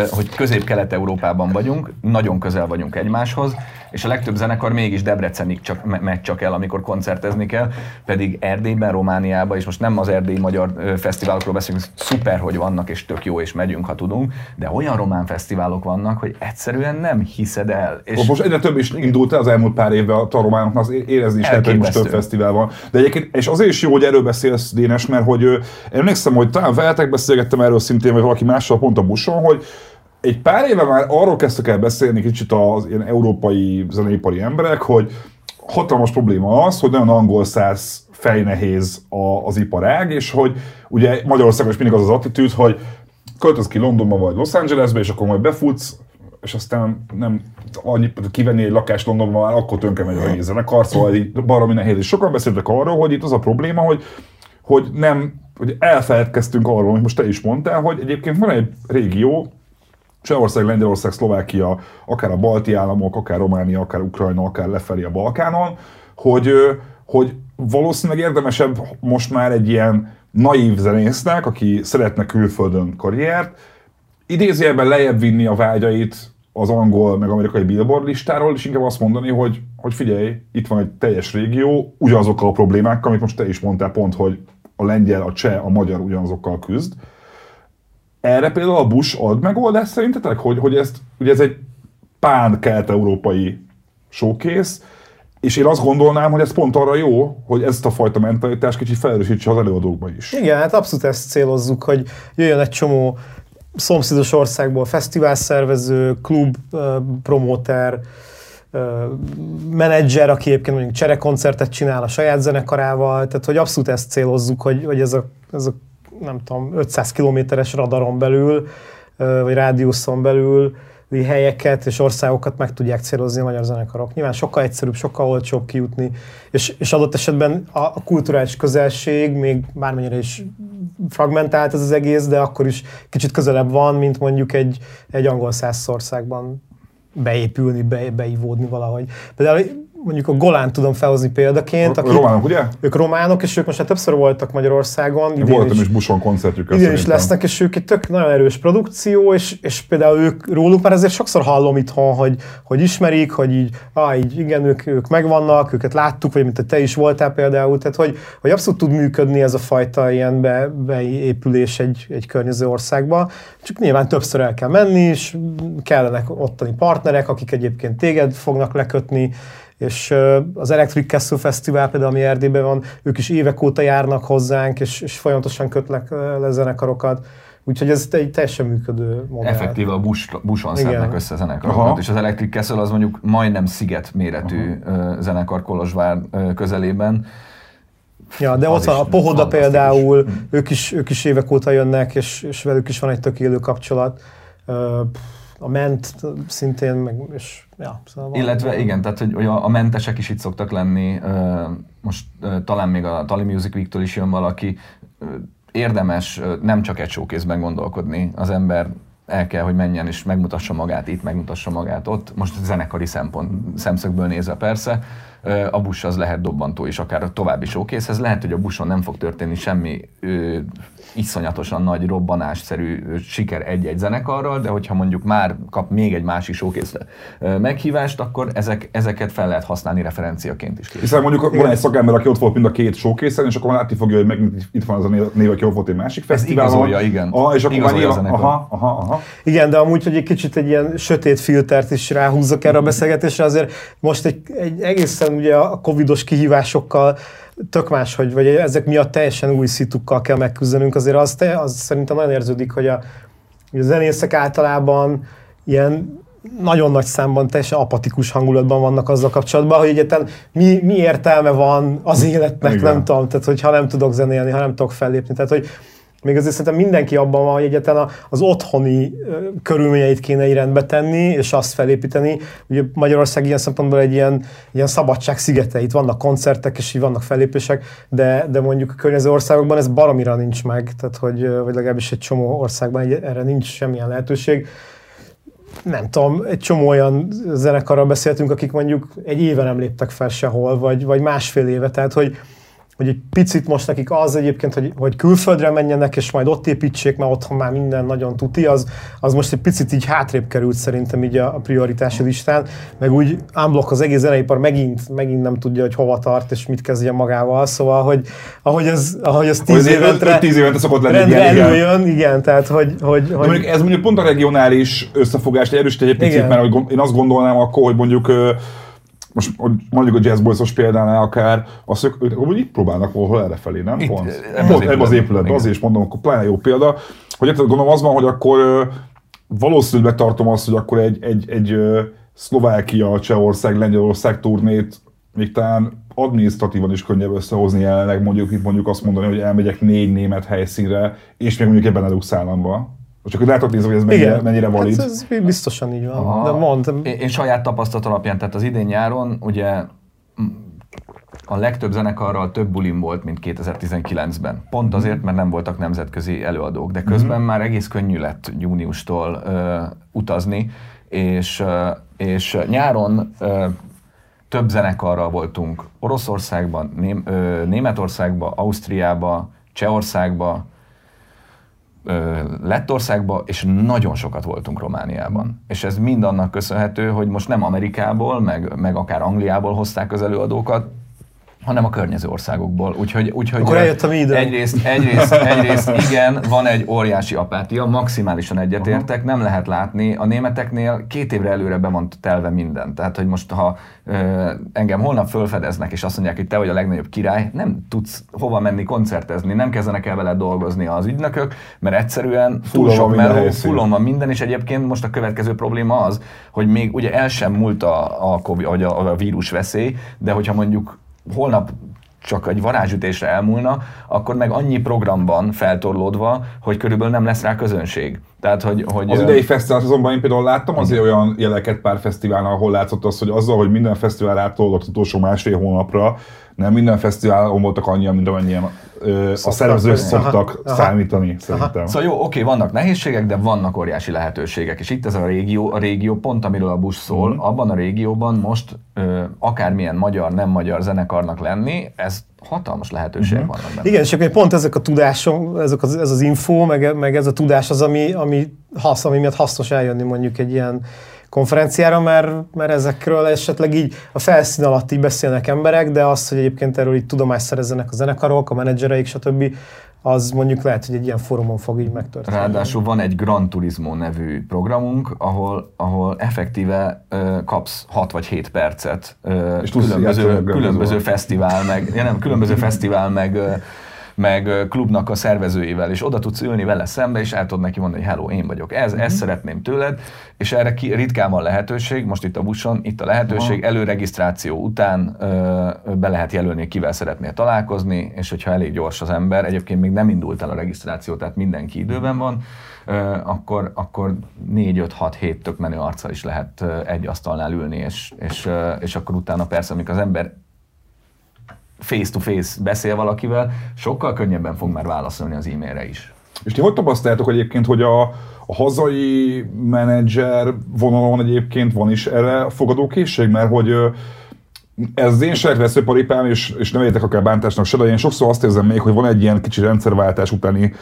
hogy közép-kelet-európában vagyunk, nagyon közel vagyunk egymáshoz, és a legtöbb zenekar mégis Debrecenig csak, me- megy csak el, amikor koncertezni kell, pedig Erdélyben, Romániában, és most nem az erdélyi magyar fesztiválokról beszélünk, szuper, hogy vannak, és tök jó, és megyünk, ha tudunk, de olyan román fesztiválok vannak, hogy egyszerűen nem hiszed el. És
Most egyre több is indult el az elmúlt pár évben a románoknak, az érezni is lehet, hogy most több fesztivál van. De egyébként, és azért is jó, hogy erről beszélsz, Dénes, mert hogy emlékszem, hogy talán veletek beszélgettem erről szintén, vagy valaki mással pont a buszon, hogy egy pár éve már arról kezdtek el beszélni kicsit az ilyen európai zeneipari emberek, hogy hatalmas probléma az, hogy nagyon angol száz fejnehéz a, az iparág, és hogy ugye Magyarországon is mindig az az attitűd, hogy költöz ki Londonba vagy Los Angelesbe, és akkor majd befutsz, és aztán nem annyi, kivenni egy lakást Londonban, már akkor tönkre megy az egész zenekar, szóval így baromi nehéz. És sokan beszéltek arról, hogy itt az a probléma, hogy, hogy nem, hogy elfeledkeztünk arról, hogy most te is mondtál, hogy egyébként van egy régió, Csehország, Lengyelország, Szlovákia, akár a balti államok, akár Románia, akár Ukrajna, akár lefelé a Balkánon, hogy, hogy valószínűleg érdemesebb most már egy ilyen naív zenésznek, aki szeretne külföldön karriert, idézőjelben lejjebb vinni a vágyait az angol, meg amerikai billboard listáról, és inkább azt mondani, hogy, hogy figyelj, itt van egy teljes régió, ugyanazokkal a problémákkal, amit most te is mondtál pont, hogy a lengyel, a cseh, a magyar ugyanazokkal küzd. Erre például a Bush ad megoldást szerintetek, hogy, hogy ezt, ugye ez egy pán kelet-európai showcase, és én azt gondolnám, hogy ez pont arra jó, hogy ezt a fajta mentalitást kicsit felerősítse az előadókba is.
Igen, hát abszolút ezt célozzuk, hogy jöjjön egy csomó szomszédos országból fesztiválszervező, klub, promóter, menedzser, aki egyébként mondjuk cserekoncertet csinál a saját zenekarával, tehát hogy abszolút ezt célozzuk, hogy, hogy ez, a, ez a nem tudom, 500 kilométeres radaron belül, vagy rádiuszon belül helyeket és országokat meg tudják célozni a magyar zenekarok. Nyilván sokkal egyszerűbb, sokkal olcsóbb kijutni, és, és adott esetben a, a kulturális közelség még bármennyire is fragmentált ez az egész, de akkor is kicsit közelebb van, mint mondjuk egy, egy angol száz országban beépülni, be, beivódni valahogy. Például mondjuk a Golán tudom felhozni példaként.
Akik, románok, ugye?
Ők románok, és ők most hát többször voltak Magyarországon.
Idén Voltam is, is Buson koncertjük.
Idén is lesznek, és ők egy tök nagyon erős produkció, és, és például ők, róluk már ezért sokszor hallom itthon, hogy, hogy ismerik, hogy így, ah, így igen, ők, ők megvannak, őket láttuk, vagy mint te is voltál például, tehát hogy, hogy abszolút tud működni ez a fajta ilyen be, beépülés egy, egy környező országba, csak nyilván többször el kell menni, és kellenek ottani partnerek, akik egyébként téged fognak lekötni, és az Electric Castle Festival például, ami Erdélyben van, ők is évek óta járnak hozzánk, és, és folyamatosan kötnek le zenekarokat. Úgyhogy ez egy teljesen működő modell.
Effektíve a busz, buszon szednek össze zenekarokat, Aha. és az Electric Castle az mondjuk majdnem sziget méretű Aha. zenekar Kolozsvár közelében.
Ja, de az ott van a Pohoda például, hm. ők is, ők is évek óta jönnek, és, és velük is van egy tök élő kapcsolat a ment szintén, meg, és ja,
szóval Illetve van. igen, tehát hogy a, a mentesek is itt szoktak lenni, most talán még a Tali Music Week-től is jön valaki, érdemes nem csak egy showkészben gondolkodni, az ember el kell, hogy menjen és megmutassa magát itt, megmutassa magát ott. Most zenekari szempont, szemszögből nézve persze, a busz az lehet dobbantó is, akár a további showkészhez. Lehet, hogy a buszon nem fog történni semmi iszonyatosan nagy robbanásszerű siker egy-egy zenekarral, de hogyha mondjuk már kap még egy másik showkészre meghívást, akkor ezek, ezeket fel lehet használni referenciaként is.
Hiszen mondjuk van egy szakember, aki ott volt mind a két showkészen, és akkor látni fogja, hogy megint itt van az a név, aki ott volt egy másik fesztiválon.
Ez igazolja, igen.
Aha, és akkor igazolja már nyilván, aha, aha, aha.
Igen, de amúgy, hogy egy kicsit egy ilyen sötét filtert is ráhúzzak erre a beszélgetésre, azért most egy, egy egészen ugye a covidos kihívásokkal tök más, hogy vagy ezek miatt teljesen új szitukkal kell megküzdenünk, azért az, te, az szerintem nagyon érződik, hogy a, hogy a zenészek általában ilyen nagyon nagy számban teljesen apatikus hangulatban vannak azzal kapcsolatban, hogy egyetlen mi, mi értelme van az életnek, Igen. nem tudom, tehát hogyha nem tudok zenélni, ha nem tudok fellépni, tehát hogy még azért szerintem mindenki abban van, hogy egyetlen az otthoni körülményeit kéne rendbe tenni, és azt felépíteni. Ugye Magyarország ilyen szempontból egy ilyen, ilyen szabadság szigete, itt vannak koncertek, és így vannak fellépések, de, de mondjuk a környező országokban ez baromira nincs meg, tehát hogy, vagy legalábbis egy csomó országban egy, erre nincs semmilyen lehetőség. Nem tudom, egy csomó olyan zenekarral beszéltünk, akik mondjuk egy éve nem léptek fel sehol, vagy, vagy másfél éve, tehát hogy, hogy egy picit most nekik az egyébként, hogy, hogy külföldre menjenek, és majd ott építsék, mert otthon már minden nagyon tuti, az, az most egy picit így hátrébb került szerintem így a, a prioritási listán, meg úgy unblock az egész zeneipar megint, megint nem tudja, hogy hova tart, és mit kezdjen magával, szóval, hogy ahogy ez, ahogy ez tíz évente,
tíz évente szokott lenni,
igen, előjön, igen. igen, tehát hogy, hogy, hogy...
mondjuk ez mondjuk pont a regionális összefogást erősít egy picit, igen. mert én azt gondolnám akkor, hogy mondjuk most mondjuk a Jazz Boys-os példánál akár, azt ők, ők hogy itt próbálnak valahol errefelé, nem? Itt, Pont. Ebben az épületben, azért is mondom, akkor pláne jó példa, hogy hát gondolom az van, hogy akkor valószínűleg tartom azt, hogy akkor egy, egy, egy Szlovákia, Csehország, Lengyelország turnét még talán adminisztratívan is könnyebb összehozni jelenleg, mondjuk itt mondjuk azt mondani, hogy elmegyek négy német helyszínre, és még mondjuk ebben a államba. Csak hogy látod nézni, hogy ez mennyire, Igen. mennyire valid. Hát
ez biztosan így van. Aha. De mond.
Én, én saját tapasztalat alapján, tehát az idén nyáron ugye a legtöbb zenekarral több bulim volt, mint 2019-ben. Pont azért, mert nem voltak nemzetközi előadók, de közben mm. már egész könnyű lett júniustól ö, utazni, és, ö, és nyáron ö, több zenekarral voltunk Oroszországban, Ném, ö, Németországban, Ausztriában, Csehországban, Lettországba, és nagyon sokat voltunk Romániában. És ez mind annak köszönhető, hogy most nem Amerikából, meg, meg akár Angliából hozták az előadókat, hanem a környező országokból. Úgyhogy, úgyhogy
Akkor eljött a idő.
Egyrészt, egyrészt, egyrészt igen, van egy óriási apátia, maximálisan egyetértek, nem lehet látni. A németeknél két évre előre be van telve minden. Tehát, hogy most ha ö, engem holnap fölfedeznek, és azt mondják, hogy te vagy a legnagyobb király, nem tudsz hova menni koncertezni, nem kezdenek el veled dolgozni az ügynökök, mert egyszerűen túl sok meló, fullon van minden, és egyébként most a következő probléma az, hogy még ugye el sem múlt a, a, COVID, a, a vírus veszély, de hogyha mondjuk holnap csak egy varázsütésre elmúlna, akkor meg annyi program van feltorlódva, hogy körülbelül nem lesz rá közönség. Tehát, hogy, hogy
Az idei fesztivál azonban én például láttam azért olyan jeleket pár fesztiválnál, ahol látszott az, hogy azzal, hogy minden fesztivál átolódott az utolsó másfél hónapra, nem minden fesztiválon voltak annyian, mint amennyien ö, a szervezők
Aha,
szoktak
aha.
számítani, szerintem.
Szóval jó, oké, vannak nehézségek, de vannak óriási lehetőségek. És itt ez a régió, a régió pont, amiről a Bush szól, mm. abban a régióban most ö, akármilyen magyar, nem magyar zenekarnak lenni, ez hatalmas lehetőségek
Mhm.
vannak benne.
Igen, és akkor pont ezek a tudásom, ezek az, ez az info, meg, meg ez a tudás az, ami, ami, hasz, ami miatt hasznos eljönni mondjuk egy ilyen konferenciára, mert, mert ezekről esetleg így a felszín alatt így beszélnek emberek, de az, hogy egyébként erről így tudomást szerezzenek a zenekarok, a menedzsereik, stb., az mondjuk lehet, hogy egy ilyen fórumon fog így megtörténni.
Ráadásul van egy Gran Turismo nevű programunk, ahol, ahol effektíve ö, kapsz 6 vagy 7 percet ö,
És
különböző, különböző fesztivál, meg, ja nem, különböző fesztivál, meg, ö, meg klubnak a szervezőivel, és oda tudsz ülni vele szembe, és el tudod neki mondani, hogy hello, én vagyok ez, ezt szeretném tőled, és erre ki, ritkán van lehetőség, most itt a buszon, itt a lehetőség, előregisztráció után ö, be lehet jelölni, kivel szeretnél találkozni, és hogyha elég gyors az ember, egyébként még nem indult el a regisztráció, tehát mindenki időben van, ö, akkor, akkor 4-5-6-7 tök menő arccal is lehet egy asztalnál ülni, és, és, és akkor utána persze, amikor az ember face-to-face beszél valakivel, sokkal könnyebben fog már válaszolni az e-mailre is.
És ti hogy tapasztaljátok egyébként, hogy a, a hazai menedzser vonalon egyébként van is erre fogadókészség? Mert hogy ez az én saját veszőparipám, és, és nem értek akár bántásnak se, de én sokszor azt érzem még, hogy van egy ilyen kicsi rendszerváltás utáni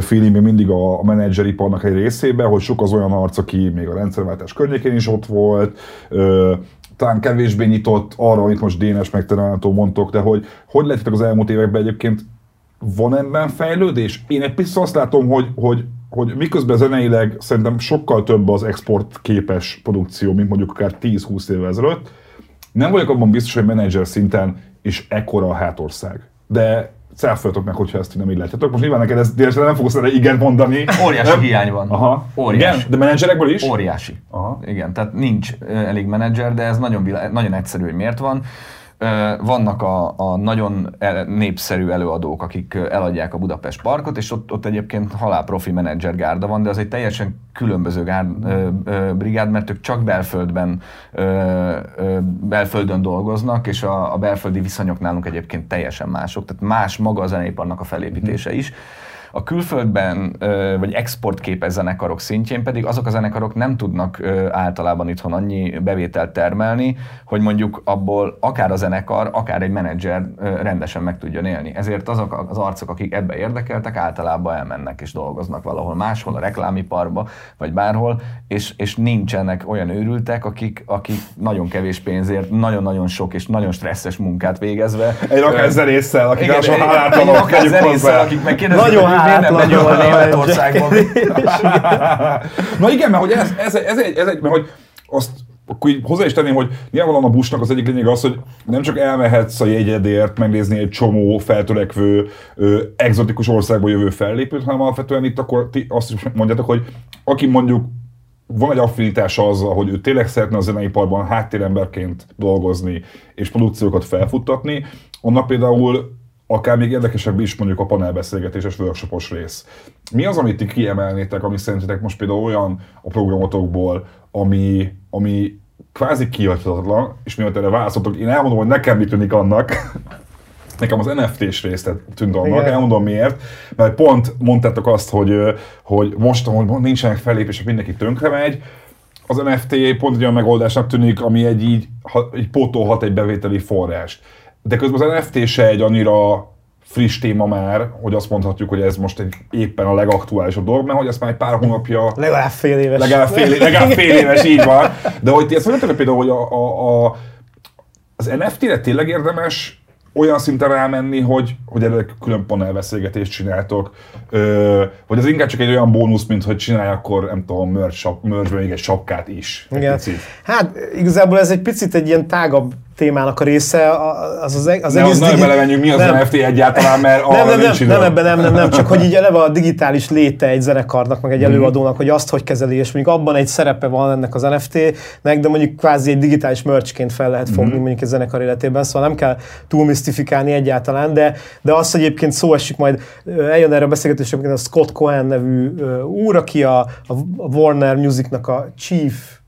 feeling még mindig a, a menedzseriparnak egy részében, hogy sok az olyan arc, aki még a rendszerváltás környékén is ott volt, ö, talán kevésbé nyitott arra, amit most Dénes meg mondtok, de hogy hogy lettetek az elmúlt években egyébként van ebben fejlődés? Én egy picit azt látom, hogy, hogy, hogy miközben zeneileg szerintem sokkal több az export képes produkció, mint mondjuk akár 10-20 évvel ezelőtt, nem vagyok abban biztos, hogy menedzser szinten is ekkora a hátország. De cáfoljatok meg, hogyha ezt nem így látjátok. Most nyilván neked ezt direkt nem fogsz erre igen mondani.
Óriási
Nem?
hiány van.
Aha.
Óriási.
Igen? De menedzserekből is?
Óriási.
Aha.
Igen, tehát nincs elég menedzser, de ez nagyon, vilá- nagyon egyszerű, hogy miért van. Vannak a, a nagyon el- népszerű előadók, akik eladják a Budapest Parkot, és ott, ott egyébként halál profi menedzser gárda van, de az egy teljesen különböző gárd, ö, ö, brigád, mert ők csak belföldben, ö, ö, belföldön dolgoznak, és a, a belföldi viszonyok nálunk egyébként teljesen mások, tehát más maga a zeneiparnak a felépítése is. A külföldben vagy exportképes zenekarok szintjén pedig azok a zenekarok nem tudnak általában itthon annyi bevételt termelni, hogy mondjuk abból akár a zenekar, akár egy menedzser rendesen meg tudjon élni. Ezért azok az arcok, akik ebbe érdekeltek, általában elmennek és dolgoznak valahol máshol, a reklámiparba, vagy bárhol, és, és nincsenek olyan őrültek, akik, akik nagyon kevés pénzért, nagyon-nagyon sok és nagyon stresszes munkát végezve.
Egy rakás zenésszel, akik
igen,
ráadásul
egy- egy
hálátlanok,
rakás zenésszel, akik megkérdezik,
Nagyon
hogy miért nem megy jól
hátlanul a
Németországban.
Na igen, mert hogy ez, ez, ez, egy, ez egy, mert hogy azt akkor így hozzá is tenném, hogy nyilvánvalóan a busznak az egyik lényeg az, hogy nem csak elmehetsz a jegyedért megnézni egy csomó feltörekvő, ö, egzotikus országból jövő fellépőt, hanem alapvetően itt akkor ti azt is mondjátok, hogy aki mondjuk van egy affinitása azzal, hogy ő tényleg szeretne a zeneiparban háttéremberként dolgozni és produkciókat felfuttatni, annak például akár még érdekesebb is mondjuk a panelbeszélgetéses workshopos rész. Mi az, amit ti kiemelnétek, ami szerintetek most például olyan a programotokból, ami, ami kvázi kihagyhatatlan, és miatt erre válaszoltok, én elmondom, hogy nekem mit tűnik annak, Nekem az NFT-s részt tűnt annak,
Igen.
elmondom miért, mert pont mondtátok azt, hogy, hogy most, hogy nincsenek fellépések, mindenki tönkre megy, az NFT pont egy olyan megoldásnak tűnik, ami egy így, így pótolhat egy bevételi forrást. De közben az NFT se egy annyira friss téma már, hogy azt mondhatjuk, hogy ez most egy éppen a legaktuálisabb dolog, mert hogy ezt már egy pár hónapja
Legalább fél éves.
Legalább fél, legalább fél éves, így van. De hogy ti ezt mondjátok például, hogy a, a, a, az NFT-re tényleg érdemes olyan szinten rámenni, hogy, hogy erre külön panelbeszélgetést csináltok, ö, vagy az inkább csak egy olyan bónusz, mint hogy csinálj akkor, nem tudom, merch, merch még egy sapkát is. Egy
Igen.
picit.
Hát igazából ez egy picit egy ilyen tágabb témának a része, az az, az
ne,
egész...
Ne, belemenjünk, mi az nem. NFT egyáltalán, mert
nem, nem, nem, nem, ebben nem, nem, nem, csak hogy így eleve a digitális léte egy zenekarnak, meg egy mhm. előadónak, hogy azt hogy kezeli, és mondjuk abban egy szerepe van ennek az NFT-nek, de mondjuk kvázi egy digitális merchként fel lehet fogni mm-hmm. mondjuk egy zenekar életében, szóval nem kell túl misztifikálni egyáltalán, de, de azt egyébként szó esik majd, eljön erre a beszélgetés, a Scott Cohen nevű úr, aki a, a Warner Musicnak a chief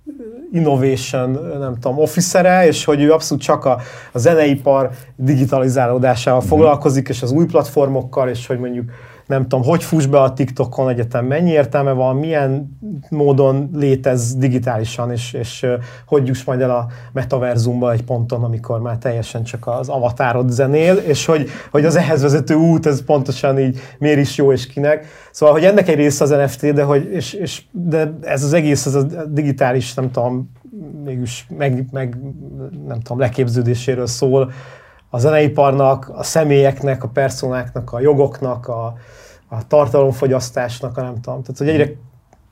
innovation, nem tudom, officere, és hogy ő abszolút csak a, a zeneipar digitalizálódásával mm-hmm. foglalkozik, és az új platformokkal, és hogy mondjuk nem tudom, hogy fuss be a TikTokon egyetem, mennyi értelme van, milyen módon létez digitálisan, és, és hogy juss majd el a metaverzumba egy ponton, amikor már teljesen csak az avatárod zenél, és hogy, hogy az ehhez vezető út, ez pontosan így miért is jó és kinek. Szóval, hogy ennek egy része az NFT, de, hogy, és, és, de ez az egész, ez a digitális, nem tudom, mégis meg, meg nem tudom, leképződéséről szól, a zeneiparnak, a személyeknek, a personáknak, a jogoknak, a, a tartalomfogyasztásnak, a nem tudom. Tehát, hogy egyre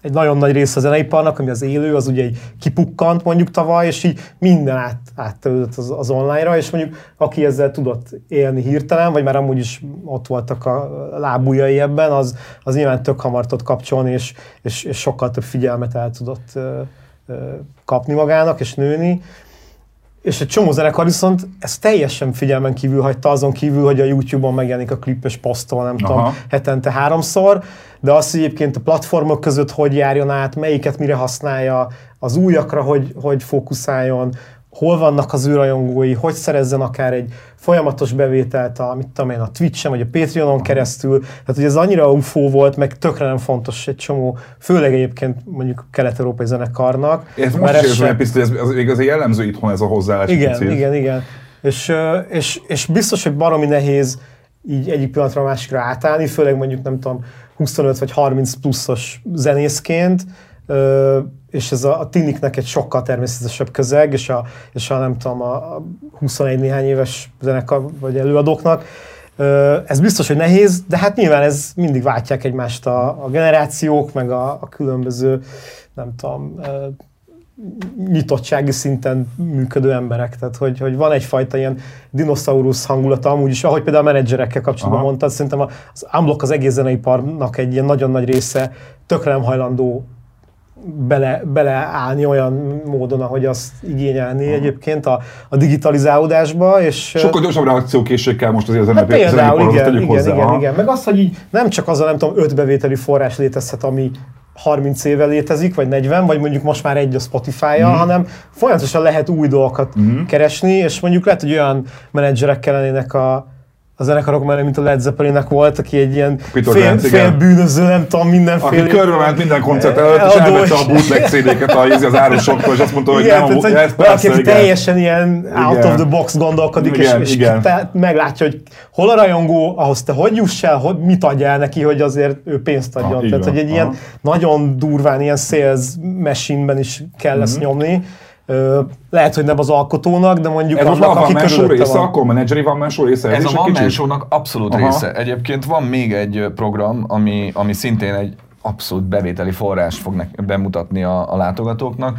egy nagyon nagy része a zeneiparnak, ami az élő, az ugye egy kipukkant mondjuk tavaly, és így minden át, áttörődött az, az online-ra, és mondjuk aki ezzel tudott élni hirtelen, vagy már amúgy is ott voltak a lábujjai ebben, az, az nyilván tök hamar tudott kapcsolni, és, és, és sokkal több figyelmet el tudott ö, ö, kapni magának, és nőni. És egy csomó zenekar viszont ezt teljesen figyelmen kívül hagyta, azon kívül, hogy a YouTube-on megjelenik a klipes posztol, nem Aha. tudom, hetente háromszor, de azt egyébként a platformok között hogy járjon át, melyiket mire használja, az újakra hogy, hogy fókuszáljon, hol vannak az ő rajongói, hogy szerezzen akár egy folyamatos bevételt a, mit tudom én, a Twitch-en vagy a Patreonon keresztül. Tehát, hogy ez annyira UFO volt, meg tökre nem fontos egy csomó, főleg egyébként mondjuk kelet-európai zenekarnak.
Ez most is érzem, hogy ez, ez igazi jellemző itthon ez a hozzáállás.
Igen, picit. igen, igen. És, és, és biztos, hogy baromi nehéz így egyik pillanatra a másikra átállni, főleg mondjuk nem tudom, 25 vagy 30 pluszos zenészként, és ez a, a tiniknek egy sokkal természetesebb közeg, és a, és a nem tudom, a 21 néhány éves zenekar vagy előadóknak. Ez biztos, hogy nehéz, de hát nyilván ez mindig váltják egymást a, a generációk, meg a, a különböző, nem tudom, nyitottsági szinten működő emberek. Tehát, hogy, hogy van egyfajta ilyen dinoszaurusz hangulata, amúgy is, ahogy például a menedzserekkel kapcsolatban Aha. mondtad, szerintem az Unblock az egész zeneiparnak egy ilyen nagyon nagy része tökre nem hajlandó bele, beleállni olyan módon, ahogy azt igényelni Aha. egyébként a, a digitalizálódásba. És,
Sokkal gyorsabb reakciókészség kell most azért az hát
például, igen, igen, hozzá. igen, igen, meg az, hogy így nem csak az a nem tudom, öt bevételi forrás létezhet, ami 30 éve létezik, vagy 40, vagy mondjuk most már egy a Spotify-ja, mm. hanem folyamatosan lehet új dolgokat mm. keresni, és mondjuk lehet, hogy olyan menedzserek kellenének a, a zenekarok mellé, mint a Led Zeppelinnek volt, aki egy ilyen Peter fél, Grant, fél bűnöző, nem tudom, mindenféle.
Aki körbe ment minden koncert előtt, és elvette a bootleg CD-ket a, az árusoktól, és azt mondta, hogy igen, nem, tehát,
ez persze, aki igen. teljesen ilyen out igen. of the box gondolkodik, igen, és, és igen. Te meglátja, hogy hol a rajongó, ahhoz te hogy juss el, hogy mit adjál neki, hogy azért ő pénzt adjon. Ah, tehát, hogy egy Aha. ilyen nagyon durván ilyen sales machine-ben is kell mm-hmm. ezt mhm. nyomni lehet, hogy nem az alkotónak, de mondjuk
Ez annak, aki körülötte része, van. akkor menedzseri van másó része?
Ez, Ez a van mensónak abszolút Aha. része. Egyébként van még egy program, ami, ami szintén egy abszolút bevételi forrás fog bemutatni a, a látogatóknak,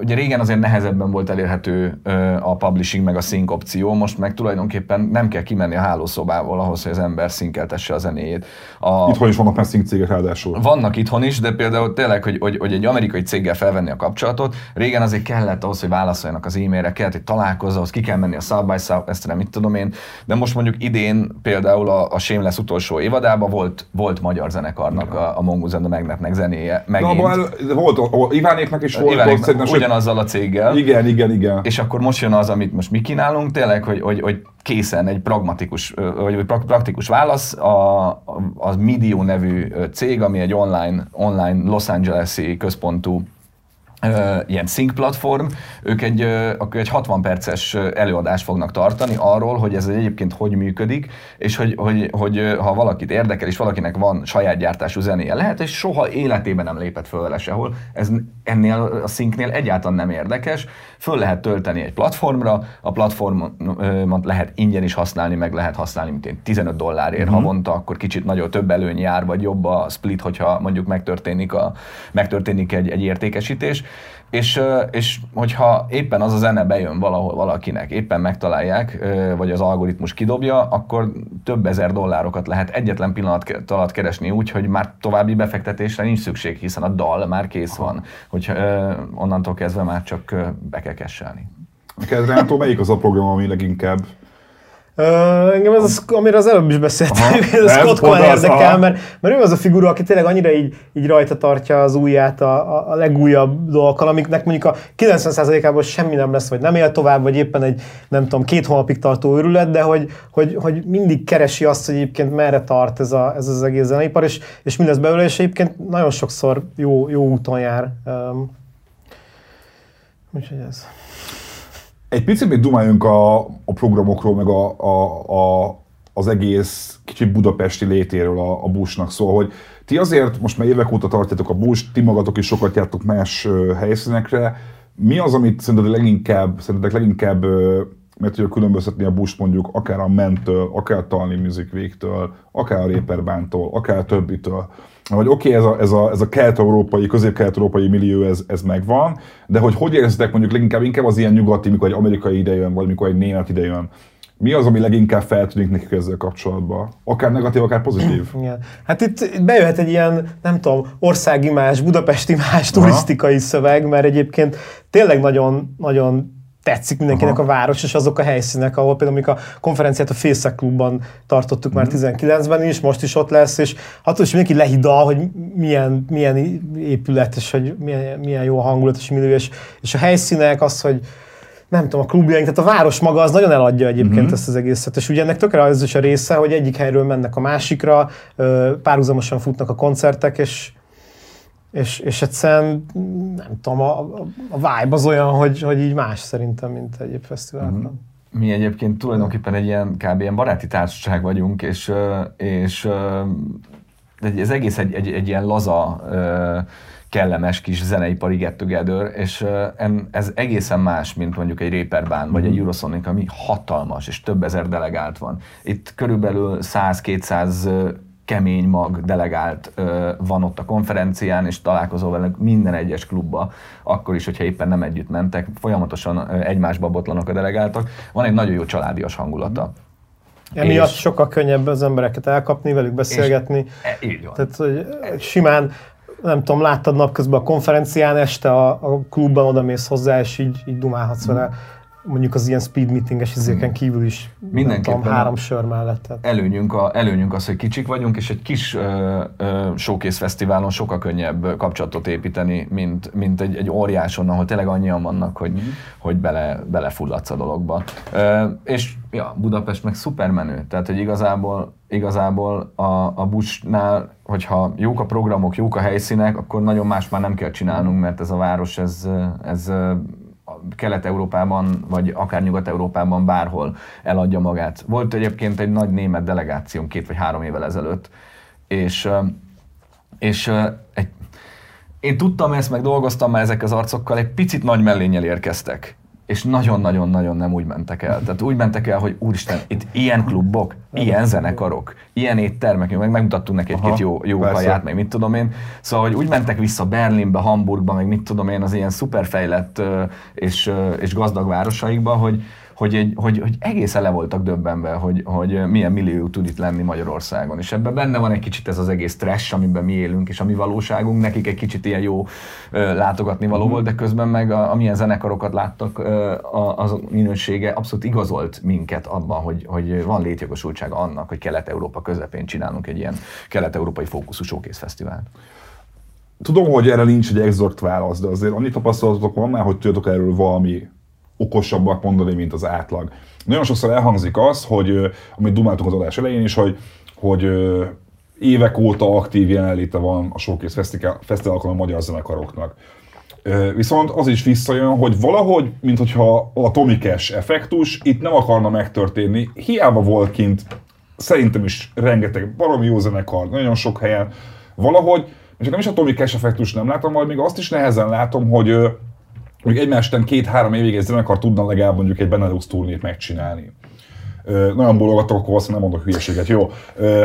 Ugye régen azért nehezebben volt elérhető a publishing meg a sync opció, most meg tulajdonképpen nem kell kimenni a hálószobából ahhoz, hogy az ember szinkeltesse a zenéjét. A...
Itthon is vannak már sync cégek ráadásul.
Vannak itthon is, de például tényleg, hogy, hogy, hogy egy amerikai céggel felvenni a kapcsolatot, régen azért kellett ahhoz, hogy válaszoljanak az e-mailre, kellett, hogy találkozza, ahhoz ki kell menni a South by ezt nem mit tudom én, de most mondjuk idén például a, a Shameless utolsó évadában volt, volt magyar zenekarnak a, a Mongoose and the Magnetnek zenéje.
Megint. De volt, Ivánéknak is volt,
szerintem ugyanazzal a céggel.
Igen, igen, igen.
És akkor most jön az, amit most mi kínálunk, tényleg, hogy, hogy, hogy készen egy pragmatikus, vagy praktikus válasz. A, a Midio nevű cég, ami egy online, online Los Angeles-i központú ilyen sync platform, ők egy, akkor egy 60 perces előadást fognak tartani arról, hogy ez egyébként hogy működik, és hogy, hogy, hogy ha valakit érdekel, és valakinek van saját gyártású zenéje, lehet, és soha életében nem lépett föl vele sehol, ez ennél a syncnél egyáltalán nem érdekes, föl lehet tölteni egy platformra, a platformot lehet ingyen is használni, meg lehet használni, mint én 15 dollárért mm-hmm. havonta, akkor kicsit nagyobb, több előny jár, vagy jobb a split, hogyha mondjuk megtörténik, a, megtörténik egy, egy értékesítés, És, és hogyha éppen az a zene bejön valahol valakinek, éppen megtalálják, vagy az algoritmus kidobja, akkor több ezer dollárokat lehet egyetlen pillanat alatt keresni úgy, hogy már további befektetésre nincs szükség, hiszen a dal már kész van, hogy onnantól kezdve már csak be kell kesselni.
Neked, Ránától, melyik az a program, ami leginkább
Uh, engem ez, az, amiről az előbb is beszéltem,
Aha,
ez Scott Cohen érdekel, mert, mert ő az a figura, aki tényleg annyira így, így rajta tartja az ujját a, a, legújabb dolgokkal, amiknek mondjuk a 90%-ában semmi nem lesz, vagy nem él tovább, vagy éppen egy, nem tudom, két hónapig tartó őrület, de hogy, hogy, hogy mindig keresi azt, hogy egyébként merre tart ez, a, ez az egész zeneipar, és, és mi lesz belőle, és egyébként nagyon sokszor jó, jó úton jár. Um, úgyhogy ez.
Egy picit dumáljunk a, a programokról, meg a, a, a, az egész kicsit budapesti létéről a, a Bushnak. Szóval, hogy ti azért most már évek óta tartjátok a Bush, ti magatok is sokat jártok más helyszínekre. Mi az, amit szerinted leginkább, szerintetek leginkább meg tudja különböztetni a Bush mondjuk akár a Mentől, akár a Talni Music Week-től, akár a Réperbántól, akár a többitől. Hogy oké, okay, ez a, ez a, ez a kelet-európai, közép-kelet-európai millió, ez, ez megvan, de hogy hogy érzitek mondjuk leginkább inkább az ilyen nyugati, mikor egy amerikai idejön, vagy mikor egy német idejön. Mi az, ami leginkább feltűnik nekik ezzel kapcsolatban? Akár negatív, akár pozitív.
Igen. Hát itt, bejöhet egy ilyen, nem tudom, országimás, budapesti más turisztikai szöveg, mert egyébként tényleg nagyon, nagyon tetszik mindenkinek
Aha.
a város, és azok a helyszínek, ahol például a konferenciát a Fészek Klubban tartottuk már
Mhm.
19-ben is, most is ott lesz, és attól is mindenki lehidal, hogy milyen, milyen épület, és hogy milyen, milyen jó a hangulat, és millió, és, és a helyszínek, az, hogy nem tudom, a klubjaink, tehát a város maga az nagyon eladja egyébként mm-hmm. ezt az egészet, és ugye ennek tökre az is a része, hogy egyik helyről mennek a másikra, párhuzamosan futnak a koncertek, és, és, és egyszerűen nem tudom, a, a vibe az olyan, hogy, hogy így más szerintem, mint egyéb fesztiválokon.
Mhm.
Mm-hmm.
Mi egyébként tulajdonképpen egy ilyen kb. ilyen baráti társaság vagyunk, és, és ez egész egy, egy, egy ilyen laza, kellemes kis zeneipari get together, és ez egészen más, mint mondjuk egy Reeperbahn vagy egy Eurosonic, ami hatalmas, és több ezer delegált van. Itt körülbelül 100-200 ö, kemény mag delegált ö, van ott a konferencián, és találkozol velük minden egyes klubba, akkor is, hogyha éppen nem együtt mentek, folyamatosan ö, egymásba botlanak a delegáltak. Van egy nagyon jó családias hangulata.
Emiatt
És-
sokkal könnyebb az embereket elkapni, velük beszélgetni.
E, így van.
Tehát, hogy simán, nem tudom, láttad napközben a konferencián, este a, a klubban oda mész hozzá, és így, így dumálhatsz vele. Mondjuk az ilyen speed meetinges izéken kívül is,
Mindenképpen
tudom, három sör mellett. Tehát.
előnyünk, a, előnyünk az, hogy kicsik vagyunk, és egy kis ö, ö, showcase fesztiválon sokkal könnyebb kapcsolatot építeni, mint, mint egy, egy óriáson, ahol tényleg annyian vannak, hogy, hogy bele, belefulladsz a dologba. Ö, és ja, Budapest meg szuper menő, tehát hogy igazából, igazából a, a Bushnál, hogyha jók a programok, jók a helyszínek, akkor nagyon más már nem kell csinálnunk, mert ez a város, ez, ez Kelet-Európában, vagy akár Nyugat-Európában bárhol eladja magát. Volt egyébként egy nagy német delegációnk két vagy három évvel ezelőtt, és, és egy, én tudtam ezt, meg dolgoztam már ezek az arcokkal, egy picit nagy mellénnyel érkeztek. És nagyon-nagyon-nagyon nem úgy mentek el. Tehát úgy mentek el, hogy úristen, itt ilyen klubok, ilyen zenekarok, ilyen éttermek, meg megmutattunk neki egy-két jó, jó
persze.
kaját, meg mit tudom én. Szóval, hogy úgy mentek vissza Berlinbe, Hamburgba, meg mit tudom én, az ilyen szuperfejlett és, és gazdag városaikba, hogy, hogy, egy, hogy, hogy egészen le voltak döbbenve, hogy, hogy milyen millió tud itt lenni Magyarországon. És ebben benne van egy kicsit ez az egész trash, amiben mi élünk, és a mi valóságunk. Nekik egy kicsit ilyen jó látogatni való volt, de közben meg a, amilyen zenekarokat láttak, a, az minősége abszolút igazolt minket abban, hogy, hogy van létjogosultsága annak, hogy Kelet-Európa közepén csinálunk egy ilyen kelet-európai fókuszú showcase fesztivált.
Tudom, hogy erre nincs egy exakt válasz, de azért annyi tapasztalatotok van már, hogy tudjátok erről valami okosabbak mondani, mint az átlag. Nagyon sokszor elhangzik az, hogy, amit dumáltunk az adás elején is, hogy, hogy évek óta aktív jelenléte van a Showcase Fesztivál- Fesztiválokon a magyar zenekaroknak. Viszont az is visszajön, hogy valahogy, mintha a Tommy Cash effektus itt nem akarna megtörténni, hiába volt kint szerintem is rengeteg baromi jó zenekar, nagyon sok helyen, valahogy, és nem is a Tommy effektus nem látom, majd még azt is nehezen látom, hogy hogy egymás után két-három évig egy zenekar tudna legalább mondjuk egy Benelux turnét megcsinálni. Ö, nagyon bologatok, akkor azt nem mondok hülyeséget, jó. Ö,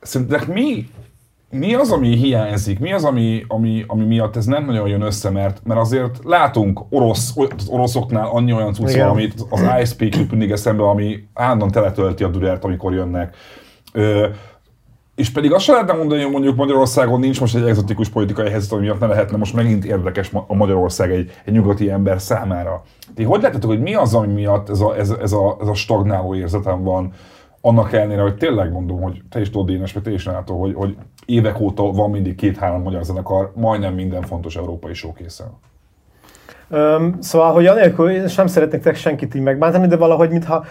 szerintetek mi mi az, ami hiányzik? Mi az, ami, ami, ami miatt ez nem nagyon jön össze? Mert, mert azért látunk orosz, az oroszoknál annyi olyan cucc van, amit az ISP jut mindig eszembe, ami állandóan teletölti a dürert, amikor jönnek. Ö, és pedig azt sem lehetne mondani, hogy mondjuk Magyarországon nincs most egy egzotikus politikai helyzet, ami miatt ne lehetne most megint érdekes a Magyarország egy, egy nyugati ember számára. Ti hogy látjátok, hogy mi az, ami miatt ez a, ez, ez a, ez a stagnáló érzetem van? annak ellenére, hogy tényleg mondom, hogy te is tudod, Dénes, meg te is látod, hogy, hogy évek óta van mindig két-három magyar zenekar, majdnem minden fontos európai showkészen.
Um, szóval, hogy anélkül, és nem szeretnék senkit így megbántani, de valahogy mintha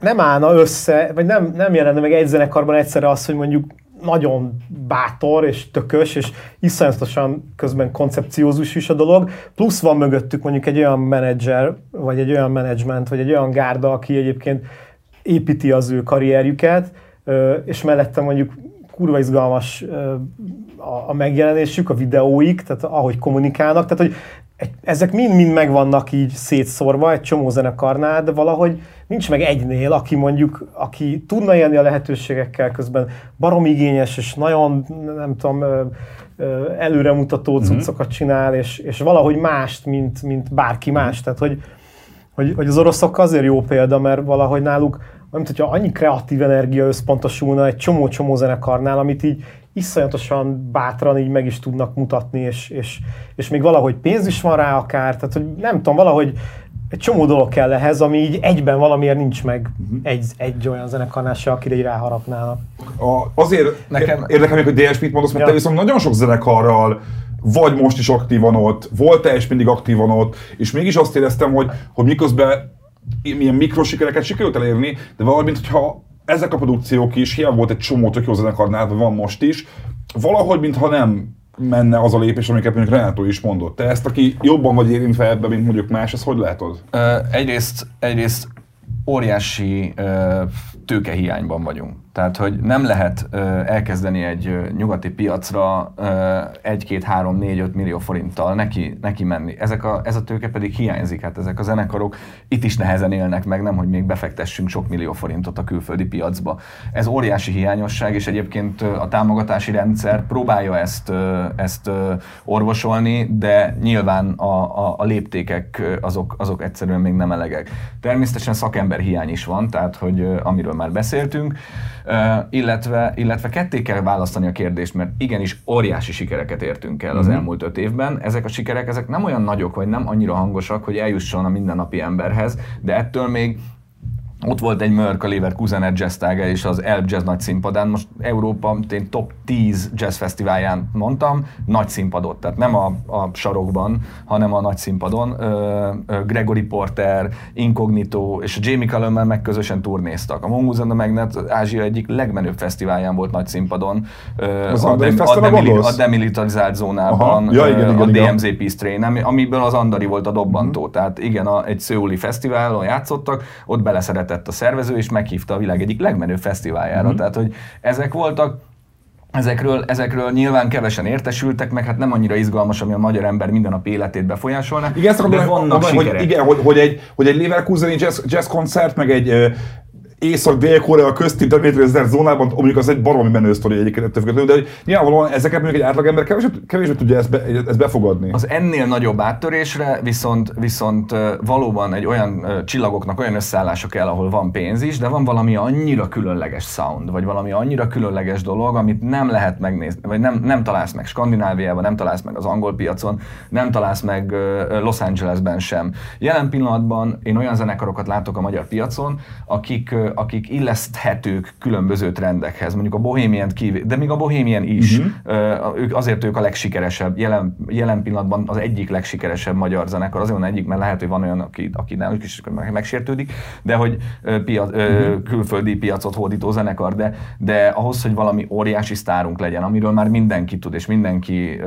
nem állna össze, vagy nem, nem jelenne meg egy zenekarban egyszerre az, hogy mondjuk nagyon bátor és tökös, és iszonyatosan közben koncepciózus is a dolog, plusz van mögöttük mondjuk egy olyan menedzser, vagy egy olyan menedzsment, vagy egy olyan gárda, aki egyébként építi az ő karrierjüket, és mellette mondjuk kurva izgalmas a megjelenésük, a videóik, tehát ahogy kommunikálnak, tehát hogy ezek mind-mind megvannak így szétszórva egy csomó zenekarnál, de valahogy nincs meg egynél, aki mondjuk, aki tudna élni a lehetőségekkel közben barom igényes, és nagyon, nem tudom, előremutató mhm. cuccokat csinál, és, és valahogy mást, mint, mint bárki más. Tehát, hogy, hogy, hogy az oroszok azért jó példa, mert valahogy náluk mint hogyha annyi kreatív energia összpontosulna egy csomó-csomó zenekarnál, amit így iszonyatosan bátran így meg is tudnak mutatni, és, és, és még valahogy pénz is van rá akár, tehát hogy nem tudom, valahogy egy csomó dolog kell ehhez, ami így egyben valamiért nincs meg uh-huh. egy, egy olyan zenekarnál se, akire így ráharapnának.
A, azért nekem érdekel még, hogy DS mit mondasz, mert ja. te viszont nagyon sok zenekarral vagy most is aktívan ott, volt te is mindig aktívan ott, és mégis azt éreztem, hogy, hogy miközben milyen mikrosikereket sikerült elérni, de valamint, hogyha ezek a produkciók is, hiába volt egy csomó tök jó zenekarnál, van most is, valahogy mintha nem menne az a lépés, amiket mondjuk Renato is mondott. Te ezt, aki jobban vagy érintve ebbe, mint mondjuk más, ezt hogy látod?
Uh, egyrészt, egyrészt óriási tőkehiányban vagyunk. Tehát, hogy nem lehet ö, elkezdeni egy ö, nyugati piacra 1-2-3-4-5 millió forinttal neki, neki menni. Ezek a, ez a tőke pedig hiányzik. Hát ezek a zenekarok itt is nehezen élnek meg, nem hogy még befektessünk sok millió forintot a külföldi piacba. Ez óriási hiányosság, és egyébként a támogatási rendszer próbálja ezt, ö, ezt ö, orvosolni, de nyilván a, a, a léptékek azok, azok egyszerűen még nem elegek. Természetesen szakember hiány is van, tehát hogy amiről már beszéltünk, illetve, illetve ketté kell választani a kérdést, mert igenis óriási sikereket értünk el az mm-hmm. elmúlt öt évben. Ezek a sikerek ezek nem olyan nagyok, vagy nem annyira hangosak, hogy eljusson a mindennapi emberhez, de ettől még ott volt egy Mörk a Leverkusen Jazz és az Elb Jazz nagy színpadán. Most Európa én top 10 jazz fesztiválján mondtam, nagy színpadot, tehát nem a, a sarokban, hanem a nagy színpadon. Gregory Porter, Incognito és a Jamie Cullum meg közösen turnéztak. A Mongoose and the Magnet Ázsia egyik legmenőbb fesztiválján volt nagy színpadon.
Az a, dem,
a, demili, a demilitarizált zónában, ja, igen, igen, a igen. DMZ Peace Train, amiből az Andari volt a dobbantó. Mm-hmm. Tehát igen, a, egy szőuli fesztiválon játszottak, ott beleszeretett tett a szervező, és meghívta a világ egyik legmenőbb fesztiváljára. Mm-hmm. Tehát, hogy ezek voltak, Ezekről, ezekről nyilván kevesen értesültek, meg hát nem annyira izgalmas, ami a magyar ember minden nap életét befolyásolna.
Igen, ezt akarom, vannak hogy, igen, hogy, hogy, egy, hogy egy Leverkuseni jazz, jazz koncert, meg egy Észak-Dél-Korea közti Demetrius zónában, mondjuk az egy baromi menő sztori egyébként ettől függetlenül, de nyilvánvalóan ezeket mondjuk egy átlagember kevésbé, kevésbé tudja ezt, be, ezt befogadni.
Az ennél nagyobb áttörésre viszont, viszont valóban egy olyan csillagoknak olyan összeállása kell, ahol van pénz is, de van valami annyira különleges sound, vagy valami annyira különleges dolog, amit nem lehet megnézni, vagy nem, nem találsz meg Skandináviában, nem találsz meg az angol piacon, nem találsz meg Los Angelesben sem. Jelen pillanatban én olyan zenekarokat látok a magyar piacon, akik akik illeszthetők különböző trendekhez, mondjuk a Bohemian kívül, de még a Bohemian is, uh-huh. ők, azért ők a legsikeresebb, jelen, jelen pillanatban az egyik legsikeresebb magyar zenekar, azért van egyik, mert lehet, hogy van olyan, aki, aki nem, is megsértődik, de hogy pia, uh-huh. külföldi piacot hódító zenekar, de, de ahhoz, hogy valami óriási sztárunk legyen, amiről már mindenki tud, és mindenki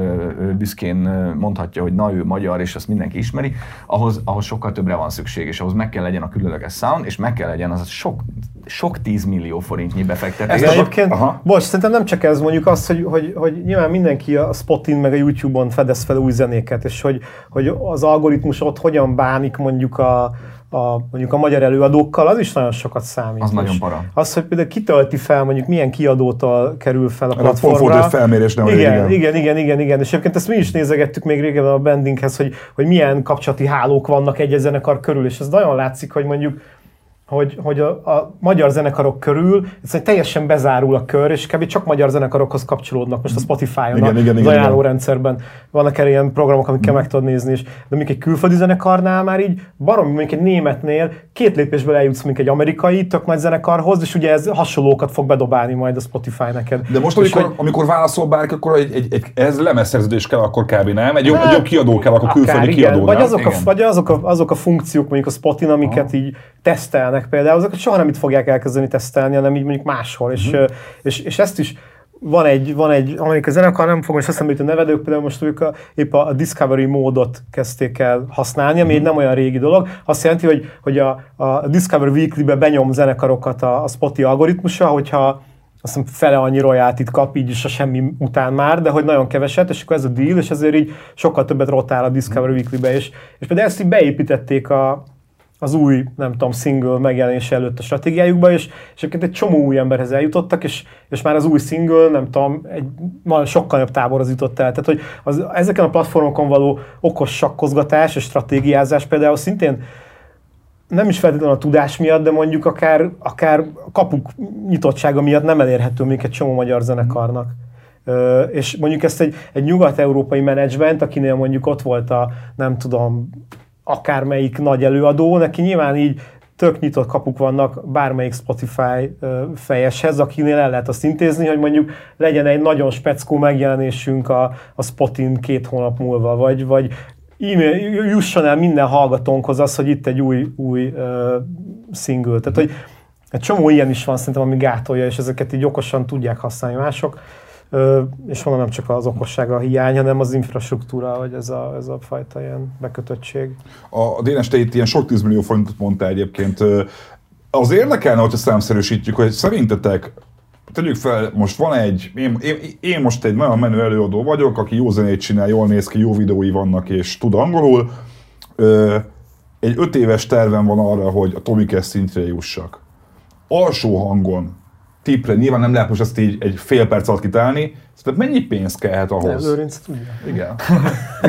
büszkén mondhatja, hogy na ő magyar, és azt mindenki ismeri, ahhoz, ahhoz sokkal többre van szükség, és ahhoz meg kell legyen a különleges sound, és meg kell legyen az sok sok 10 millió forintnyi befektetés.
Ez egyébként, Aha. bocs, szerintem nem csak ez, mondjuk az, hogy, hogy, hogy nyilván mindenki a Spotin meg a YouTube-on fedez fel új zenéket, és hogy, hogy az algoritmus ott hogyan bánik mondjuk a, a, mondjuk a magyar előadókkal, az is nagyon sokat számít.
Az nagyon para.
Az, hogy például kitölti fel, mondjuk milyen kiadótól kerül fel a
pont
platformra.
egy felmérés, nem
igen,
régen.
igen, igen, igen, igen. És egyébként ezt mi is nézegettük még régen a bandinghez, hogy, hogy milyen kapcsolati hálók vannak egy zenekar körül, és ez nagyon látszik, hogy mondjuk hogy, hogy a, a magyar zenekarok körül ez teljesen bezárul a kör, és kb. csak magyar zenekarokhoz kapcsolódnak. Most a Spotify-on,
Igen,
a,
igen,
az ajánlórendszerben vannak erre ilyen programok, amikkel meg tudod nézni, és, de mondjuk egy külföldi zenekarnál már így baromi, mondjuk egy németnél két lépésből eljutsz mondjuk egy amerikai tök nagy zenekarhoz, és ugye ez hasonlókat fog bedobálni majd a Spotify neked.
De most, amikor, amikor válaszol bárki, akkor egy, egy, egy, ez lemezszerződés kell, akkor kb. nem? Egy jobb, egy jobb kiadó kell, akkor külföldi
Hát, igen.
kiadó,
Vagy azok, a, vagy azok, a, azok a funkciók, mondjuk a Spotin, amiket így tesztelnek például, azokat soha nem itt fogják elkezdeni tesztelni, hanem így mondjuk máshol. És,
Mhm.
ö, és, és ezt is van egy, van egy amerikai zenekar, nem fogom most eszembe jutni a nevedők, például most ők a, épp a, a Discovery módot kezdték el használni, ami egy nem olyan régi dolog. Azt jelenti, hogy, hogy a, a Discovery Weekly-be benyom zenekarokat a, a Spotify algoritmusa, hogyha azt hiszem fele annyi royaltit kap, így is a semmi után már, de hogy nagyon keveset, és akkor ez a deal, és ezért így sokkal többet rotál a Discovery Weekly-be, és, és például ezt így beépítették a, az új, nem tudom, single megjelenése előtt a stratégiájukba, és, és egyébként egy csomó új emberhez eljutottak, és, és már az új single, nem tudom, egy nagyon sokkal jobb táborhoz jutott el. Tehát, hogy az, ezeken a platformokon való okos sakkozgatás és stratégiázás például szintén nem is feltétlenül a tudás miatt, de mondjuk akár, akár kapuk nyitottsága miatt nem elérhető még egy csomó magyar zenekarnak. Ö, és mondjuk ezt egy, egy nyugat-európai menedzsment, akinél mondjuk ott volt a, nem tudom, akármelyik nagy előadó, neki nyilván így tök nyitott kapuk vannak bármelyik Spotify fejeshez, akinél el lehet azt intézni, hogy mondjuk legyen egy nagyon speckó megjelenésünk a, a Spotin két hónap múlva, vagy, vagy e-mail, jusson el minden hallgatónkhoz az, hogy itt egy új, új ö, single. Tehát, hogy egy csomó ilyen is van szerintem, ami gátolja, és ezeket így okosan tudják használni mások. És mondom, nem csak az okossága a hiány, hanem az infrastruktúra, vagy ez a, ez a fajta ilyen bekötöttség.
A Dénes, te itt ilyen sok 10 millió forintot mondta egyébként. Az érdekelne, hogyha számszerűsítjük, hogy szerintetek tegyük fel, most van egy, én, én, én most egy nagyon menő előadó vagyok, aki jó zenét csinál, jól néz ki, jó videói vannak és tud angolul. Ö, egy öt éves tervem van arra, hogy a Tomikes szintre jussak. Alsó hangon, tipre, nyilván nem lehet most ezt így egy fél perc alatt kitálni, tehát mennyi pénz kellhet
Ez
ahhoz?
Lőrinc tudja.
Igen.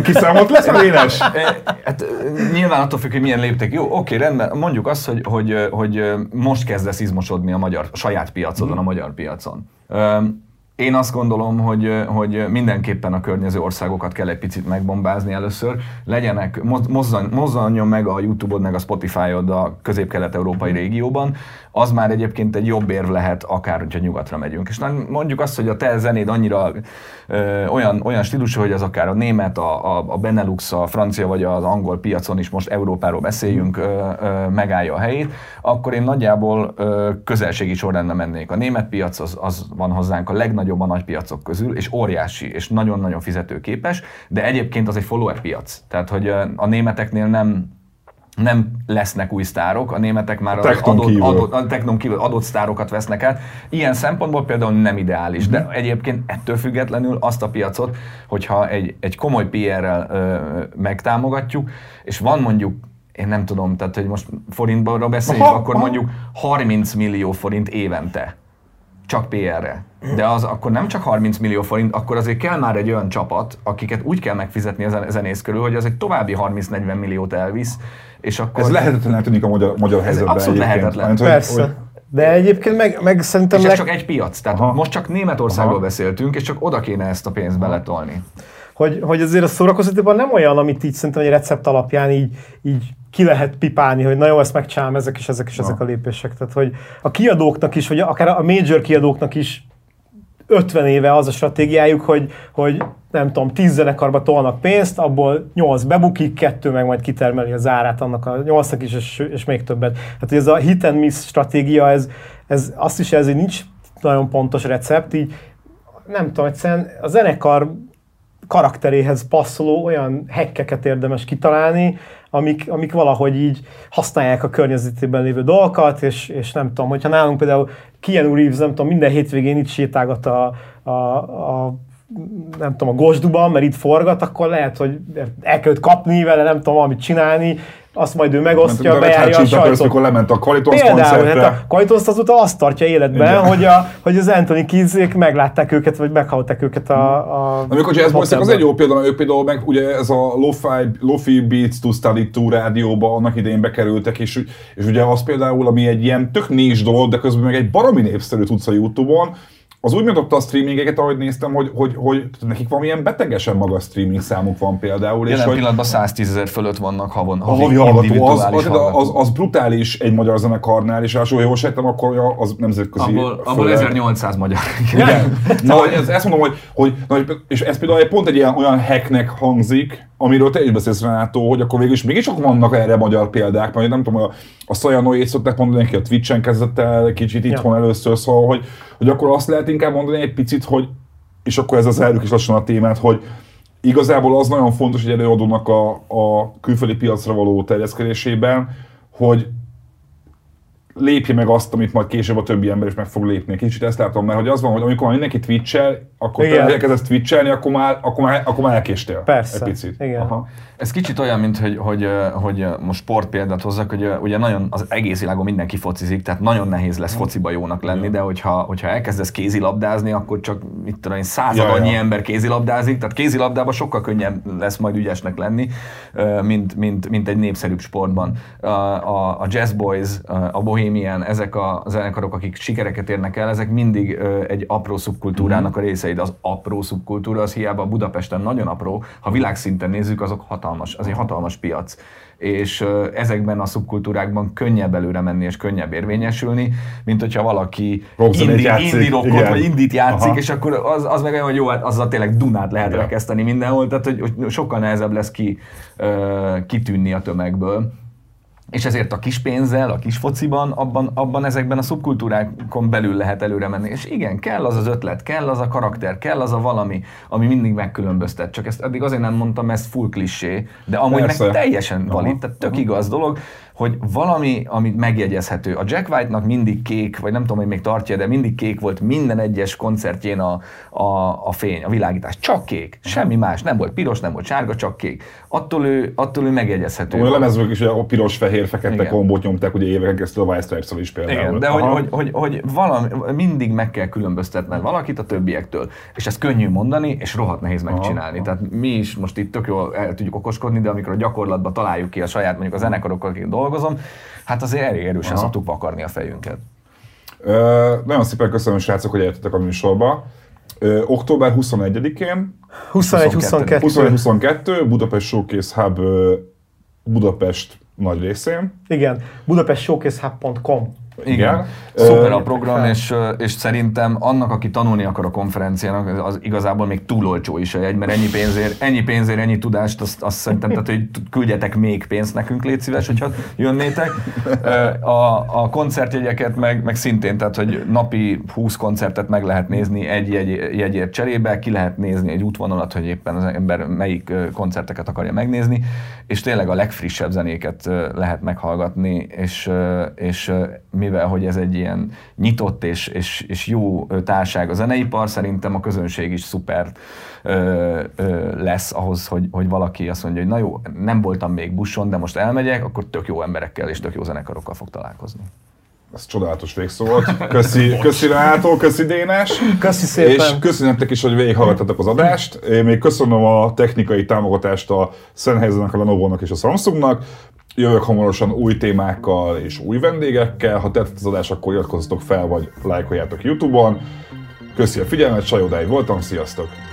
Kiszámolt lesz a Dénes?
Eh, Hát eh, nyilván attól függ, hogy milyen lépték. Jó, oké, rendben. Mondjuk azt, hogy, hogy, eh, hogy most kezdesz izmosodni a magyar, a saját piacodon, a magyar piacon. Öm, Én azt gondolom, hogy, hogy mindenképpen a környező országokat kell egy picit megbombázni először. Legyenek, moz- mozzan, mozzanjon meg a YouTube-od, meg a Spotify-od a közép-kelet-európai régióban. Az már egyébként egy jobb érv lehet, akár hogyha nyugatra megyünk. És mondjuk azt, hogy a te zenéd annyira olyan, olyan stílusú, hogy az akár a német, a, a, a Benelux, a francia vagy az angol piacon is most Európáról beszéljünk, ö, ö, megállja a helyét, akkor én nagyjából ö, közelségi sorrendben mennék. A német piac az, az van hozzánk a legnagyobb a nagy piacok közül, és óriási, és nagyon-nagyon fizetőképes, de egyébként az egy follower piac. Tehát, hogy a németeknél nem nem lesznek új sztárok, a németek már
technon
adott,
kívül.
adott, a technon kívül adott sztárokat vesznek át. Ilyen szempontból például nem ideális, de egyébként ettől függetlenül azt a piacot, hogyha egy, egy komoly PR-rel ö, megtámogatjuk, és van mondjuk én nem tudom, tehát hogy most forintban beszéljünk,
Aha,
akkor
aha.
mondjuk 30 millió forint évente csak PR-re. De az akkor nem csak 30 millió forint, akkor azért kell már egy olyan csapat, akiket úgy kell megfizetni a zen- zenész körül, hogy az egy további 30-40 milliót elvisz, és akkor...
Ez lehetetlen tűnik a magyar, magyar helyzetben
abszolút
egyébként.
lehetetlen.
Mert, hogy-
Persze.
hogy-
De egyébként meg, meg szerintem
És ez
leg,
csak egy piac, tehát
Aha.
most csak Németországról
Aha.
beszéltünk, és csak oda kéne ezt a pénzt beletolni.
Hogy, hogy azért a szórakoztatóban nem olyan, amit így szerintem egy recept alapján így, így ki lehet pipálni, hogy na jó, ezt megcsinálom, ezek és ezek és ezek a lépések. Tehát, hogy a kiadóknak is, vagy akár a major kiadóknak is 50 éve az a stratégiájuk, hogy, hogy nem tudom, 10 zenekarba tolnak pénzt, abból 8 bebukik, kettő meg majd kitermeli az árát annak a 8 is, és, és még többet. Tehát ez a hit and miss stratégia, ez, ez azt is jelzi, hogy nincs nagyon pontos recept, így nem tudom, egyszerűen a zenekar karakteréhez passzoló olyan hekkeket érdemes kitalálni, amik, amik valahogy így használják a környezetében lévő dolgokat, és, és nem tudom, hogyha nálunk például Keanu Reeves, nem tudom, minden hétvégén itt sétálgat a, a, a nem tudom, a Gosduban, mert itt forgat, akkor lehet, hogy el kell őt kapni vele, nem tudom, valamit csinálni, azt majd ő megosztja,
Hot
bejárja a sajtot.
mikor lement a Qualitons
Például, hát a Kajtonszt azóta azt tartja életben,
Igen.
hogy, a, hogy az Anthony Kidzék meglátták őket, vagy meghallották őket a, a
Amikor Jazz Boys az egy jó példa, ők például meg ugye ez a Lo-Fi, Lo-Fi Beats to Study Tour rádióba annak idején bekerültek, és, és ugye az például, ami egy ilyen tök nincs dolog, de közben meg egy baromi népszerű tudsz a Youtube-on, az úgy megdobta a streamingeket, ahogy néztem, hogy, hogy, hogy nekik valamilyen betegesen magas streaming számuk van például. és
Jelen
hogy,
pillanatban 110 ezer fölött vannak havon,
a
havi
havi hallgató, az, az,
hallgató.
az, az, brutális egy magyar zenekarnál, és ráadásul, ha jól sejtem, akkor hogy az nemzetközi.
Abból, abból
főleg.
1800 magyar.
Igen. Na, hogy ez, ezt mondom, hogy, hogy na, hogy- és ez például pont egy ilyen, olyan hacknek hangzik, amiről te is beszélsz Renátó, hogy akkor végül is mégis akkor vannak erre magyar példák, mert nem tudom, a, a Szajanoét szokták mondani, aki a Twitch-en kezdett el kicsit itthon először, szóval, hogy, hogy akkor azt lehet inkább mondani egy picit, hogy, és akkor ez az zárjuk is lassan a témát, hogy igazából az nagyon fontos egy előadónak a, a külföldi piacra való terjeszkedésében, hogy lépje meg azt, amit majd később a többi ember is meg fog lépni. Kicsit ezt látom, mert hogy az van, hogy amikor már mindenki twitchel, akkor
Igen.
te elkezdesz twitchelni, akkor már, akkor már, akkor már elkéstél.
Persze.
Egy picit.
Igen.
Aha.
Ez kicsit olyan, mint hogy, hogy, hogy most sportpéldát hozzak, hogy ugye nagyon az egész világon mindenki focizik, tehát nagyon nehéz lesz fociba jónak lenni, de hogyha, hogyha elkezdesz kézilabdázni, akkor csak mit tudom én, század
Ja,
ember kézilabdázik, tehát kézilabdában sokkal könnyebb lesz majd ügyesnek lenni, mint, mint, mint egy népszerűbb sportban. A, a, a Jazz Boys, a Bohemian, ezek a zenekarok, akik sikereket érnek el, ezek mindig egy apró szubkultúrának a részei, de az apró szubkultúra az hiába Budapesten nagyon apró, ha világszinten nézzük, azok hatalmas, az egy hatalmas piac. És ezekben a szubkultúrákban könnyebb előre menni és könnyebb érvényesülni, mint hogyha valaki indi,
játszik,
indi rockot
igen.
vagy indit játszik,
Aha.
és akkor az, az meg olyan, hogy jó, hát azzal tényleg Dunát lehet
Igen.
rekeszteni mindenhol, tehát hogy, hogy sokkal nehezebb lesz ki, ö, kitűnni a tömegből. És ezért a kis pénzzel, a kis fociban, abban, abban ezekben a szubkultúrákon belül lehet előre menni. És igen, kell az az ötlet, kell az a karakter, kell az a valami, ami mindig megkülönböztet. Csak ezt eddig azért nem mondtam, ez full klisé, de amúgy
Persze.
meg teljesen valid, tehát tök igaz dolog, hogy valami, amit megjegyezhető. A Jack White-nak mindig kék, vagy nem tudom, hogy még tartja, de mindig kék volt minden egyes koncertjén a, a, a fény, a világítás. Csak kék, semmi más. Nem volt piros, nem volt sárga, csak kék. Attól ő, attól ő megjegyezhető.
A lemezők is a piros, fehér, fekete
Igen.
kombót nyomták ugye éveken keresztül a White stripes is például.
Igen, de hogy,
Aha.
hogy, hogy, hogy valami, mindig meg kell különböztetned valakit a többiektől. És ez könnyű mondani, és rohadt nehéz megcsinálni. Tehát mi is most itt tök jól el tudjuk okoskodni, de amikor a gyakorlatban találjuk ki a saját, mondjuk a zenekarokkal, akik dolgozom, hát azért elég erősen
Aha.
szoktuk vakarni a fejünket.
Ö, nagyon szépen köszönöm, srácok, hogy eljöttetek a műsorba. Ö, október 21-én
21-22.
21-22 Budapest Showcase Hub Budapest nagy részén.
Igen, budapestshowcasehub.com.
Igen. Szuper a program, és, és szerintem annak, aki tanulni akar a konferenciának, az igazából még túl olcsó is a jegy, mert ennyi pénzért, ennyi pénzért, ennyi tudást, azt, azt szerintem, tehát, hogy küldjetek még pénzt nekünk, légy szíves, hogyha jönnétek. A, a koncertjegyeket meg, meg szintén, tehát, hogy napi 20 koncertet meg lehet nézni egy jegy, jegyért cserébe, ki lehet nézni egy útvonalat, hogy éppen az ember melyik koncerteket akarja megnézni, és tényleg a legfrissebb zenéket lehet meghallgatni, és, és mivel, hogy ez egy ilyen nyitott és, és, és jó társág a zeneipar, szerintem a közönség is szuper ö, ö, lesz ahhoz, hogy, hogy valaki azt mondja, hogy na jó, nem voltam még buszon, de most elmegyek, akkor tök jó emberekkel és tök jó zenekarokkal fog találkozni.
Ez csodálatos végszó volt. Köszi, köszi Renátó, köszi Dénes.
Köszi szépen.
És nektek is, hogy végighallgattatok az adást. Én még köszönöm a technikai támogatást a Sennheisernek, a Lenovo-nak és a Samsungnak. Jövök hamarosan új témákkal és új vendégekkel. Ha tetszett az adás, akkor iratkozzatok fel, vagy lájkoljátok YouTube-on. Köszi a figyelmet, Sajodáig voltam, sziasztok!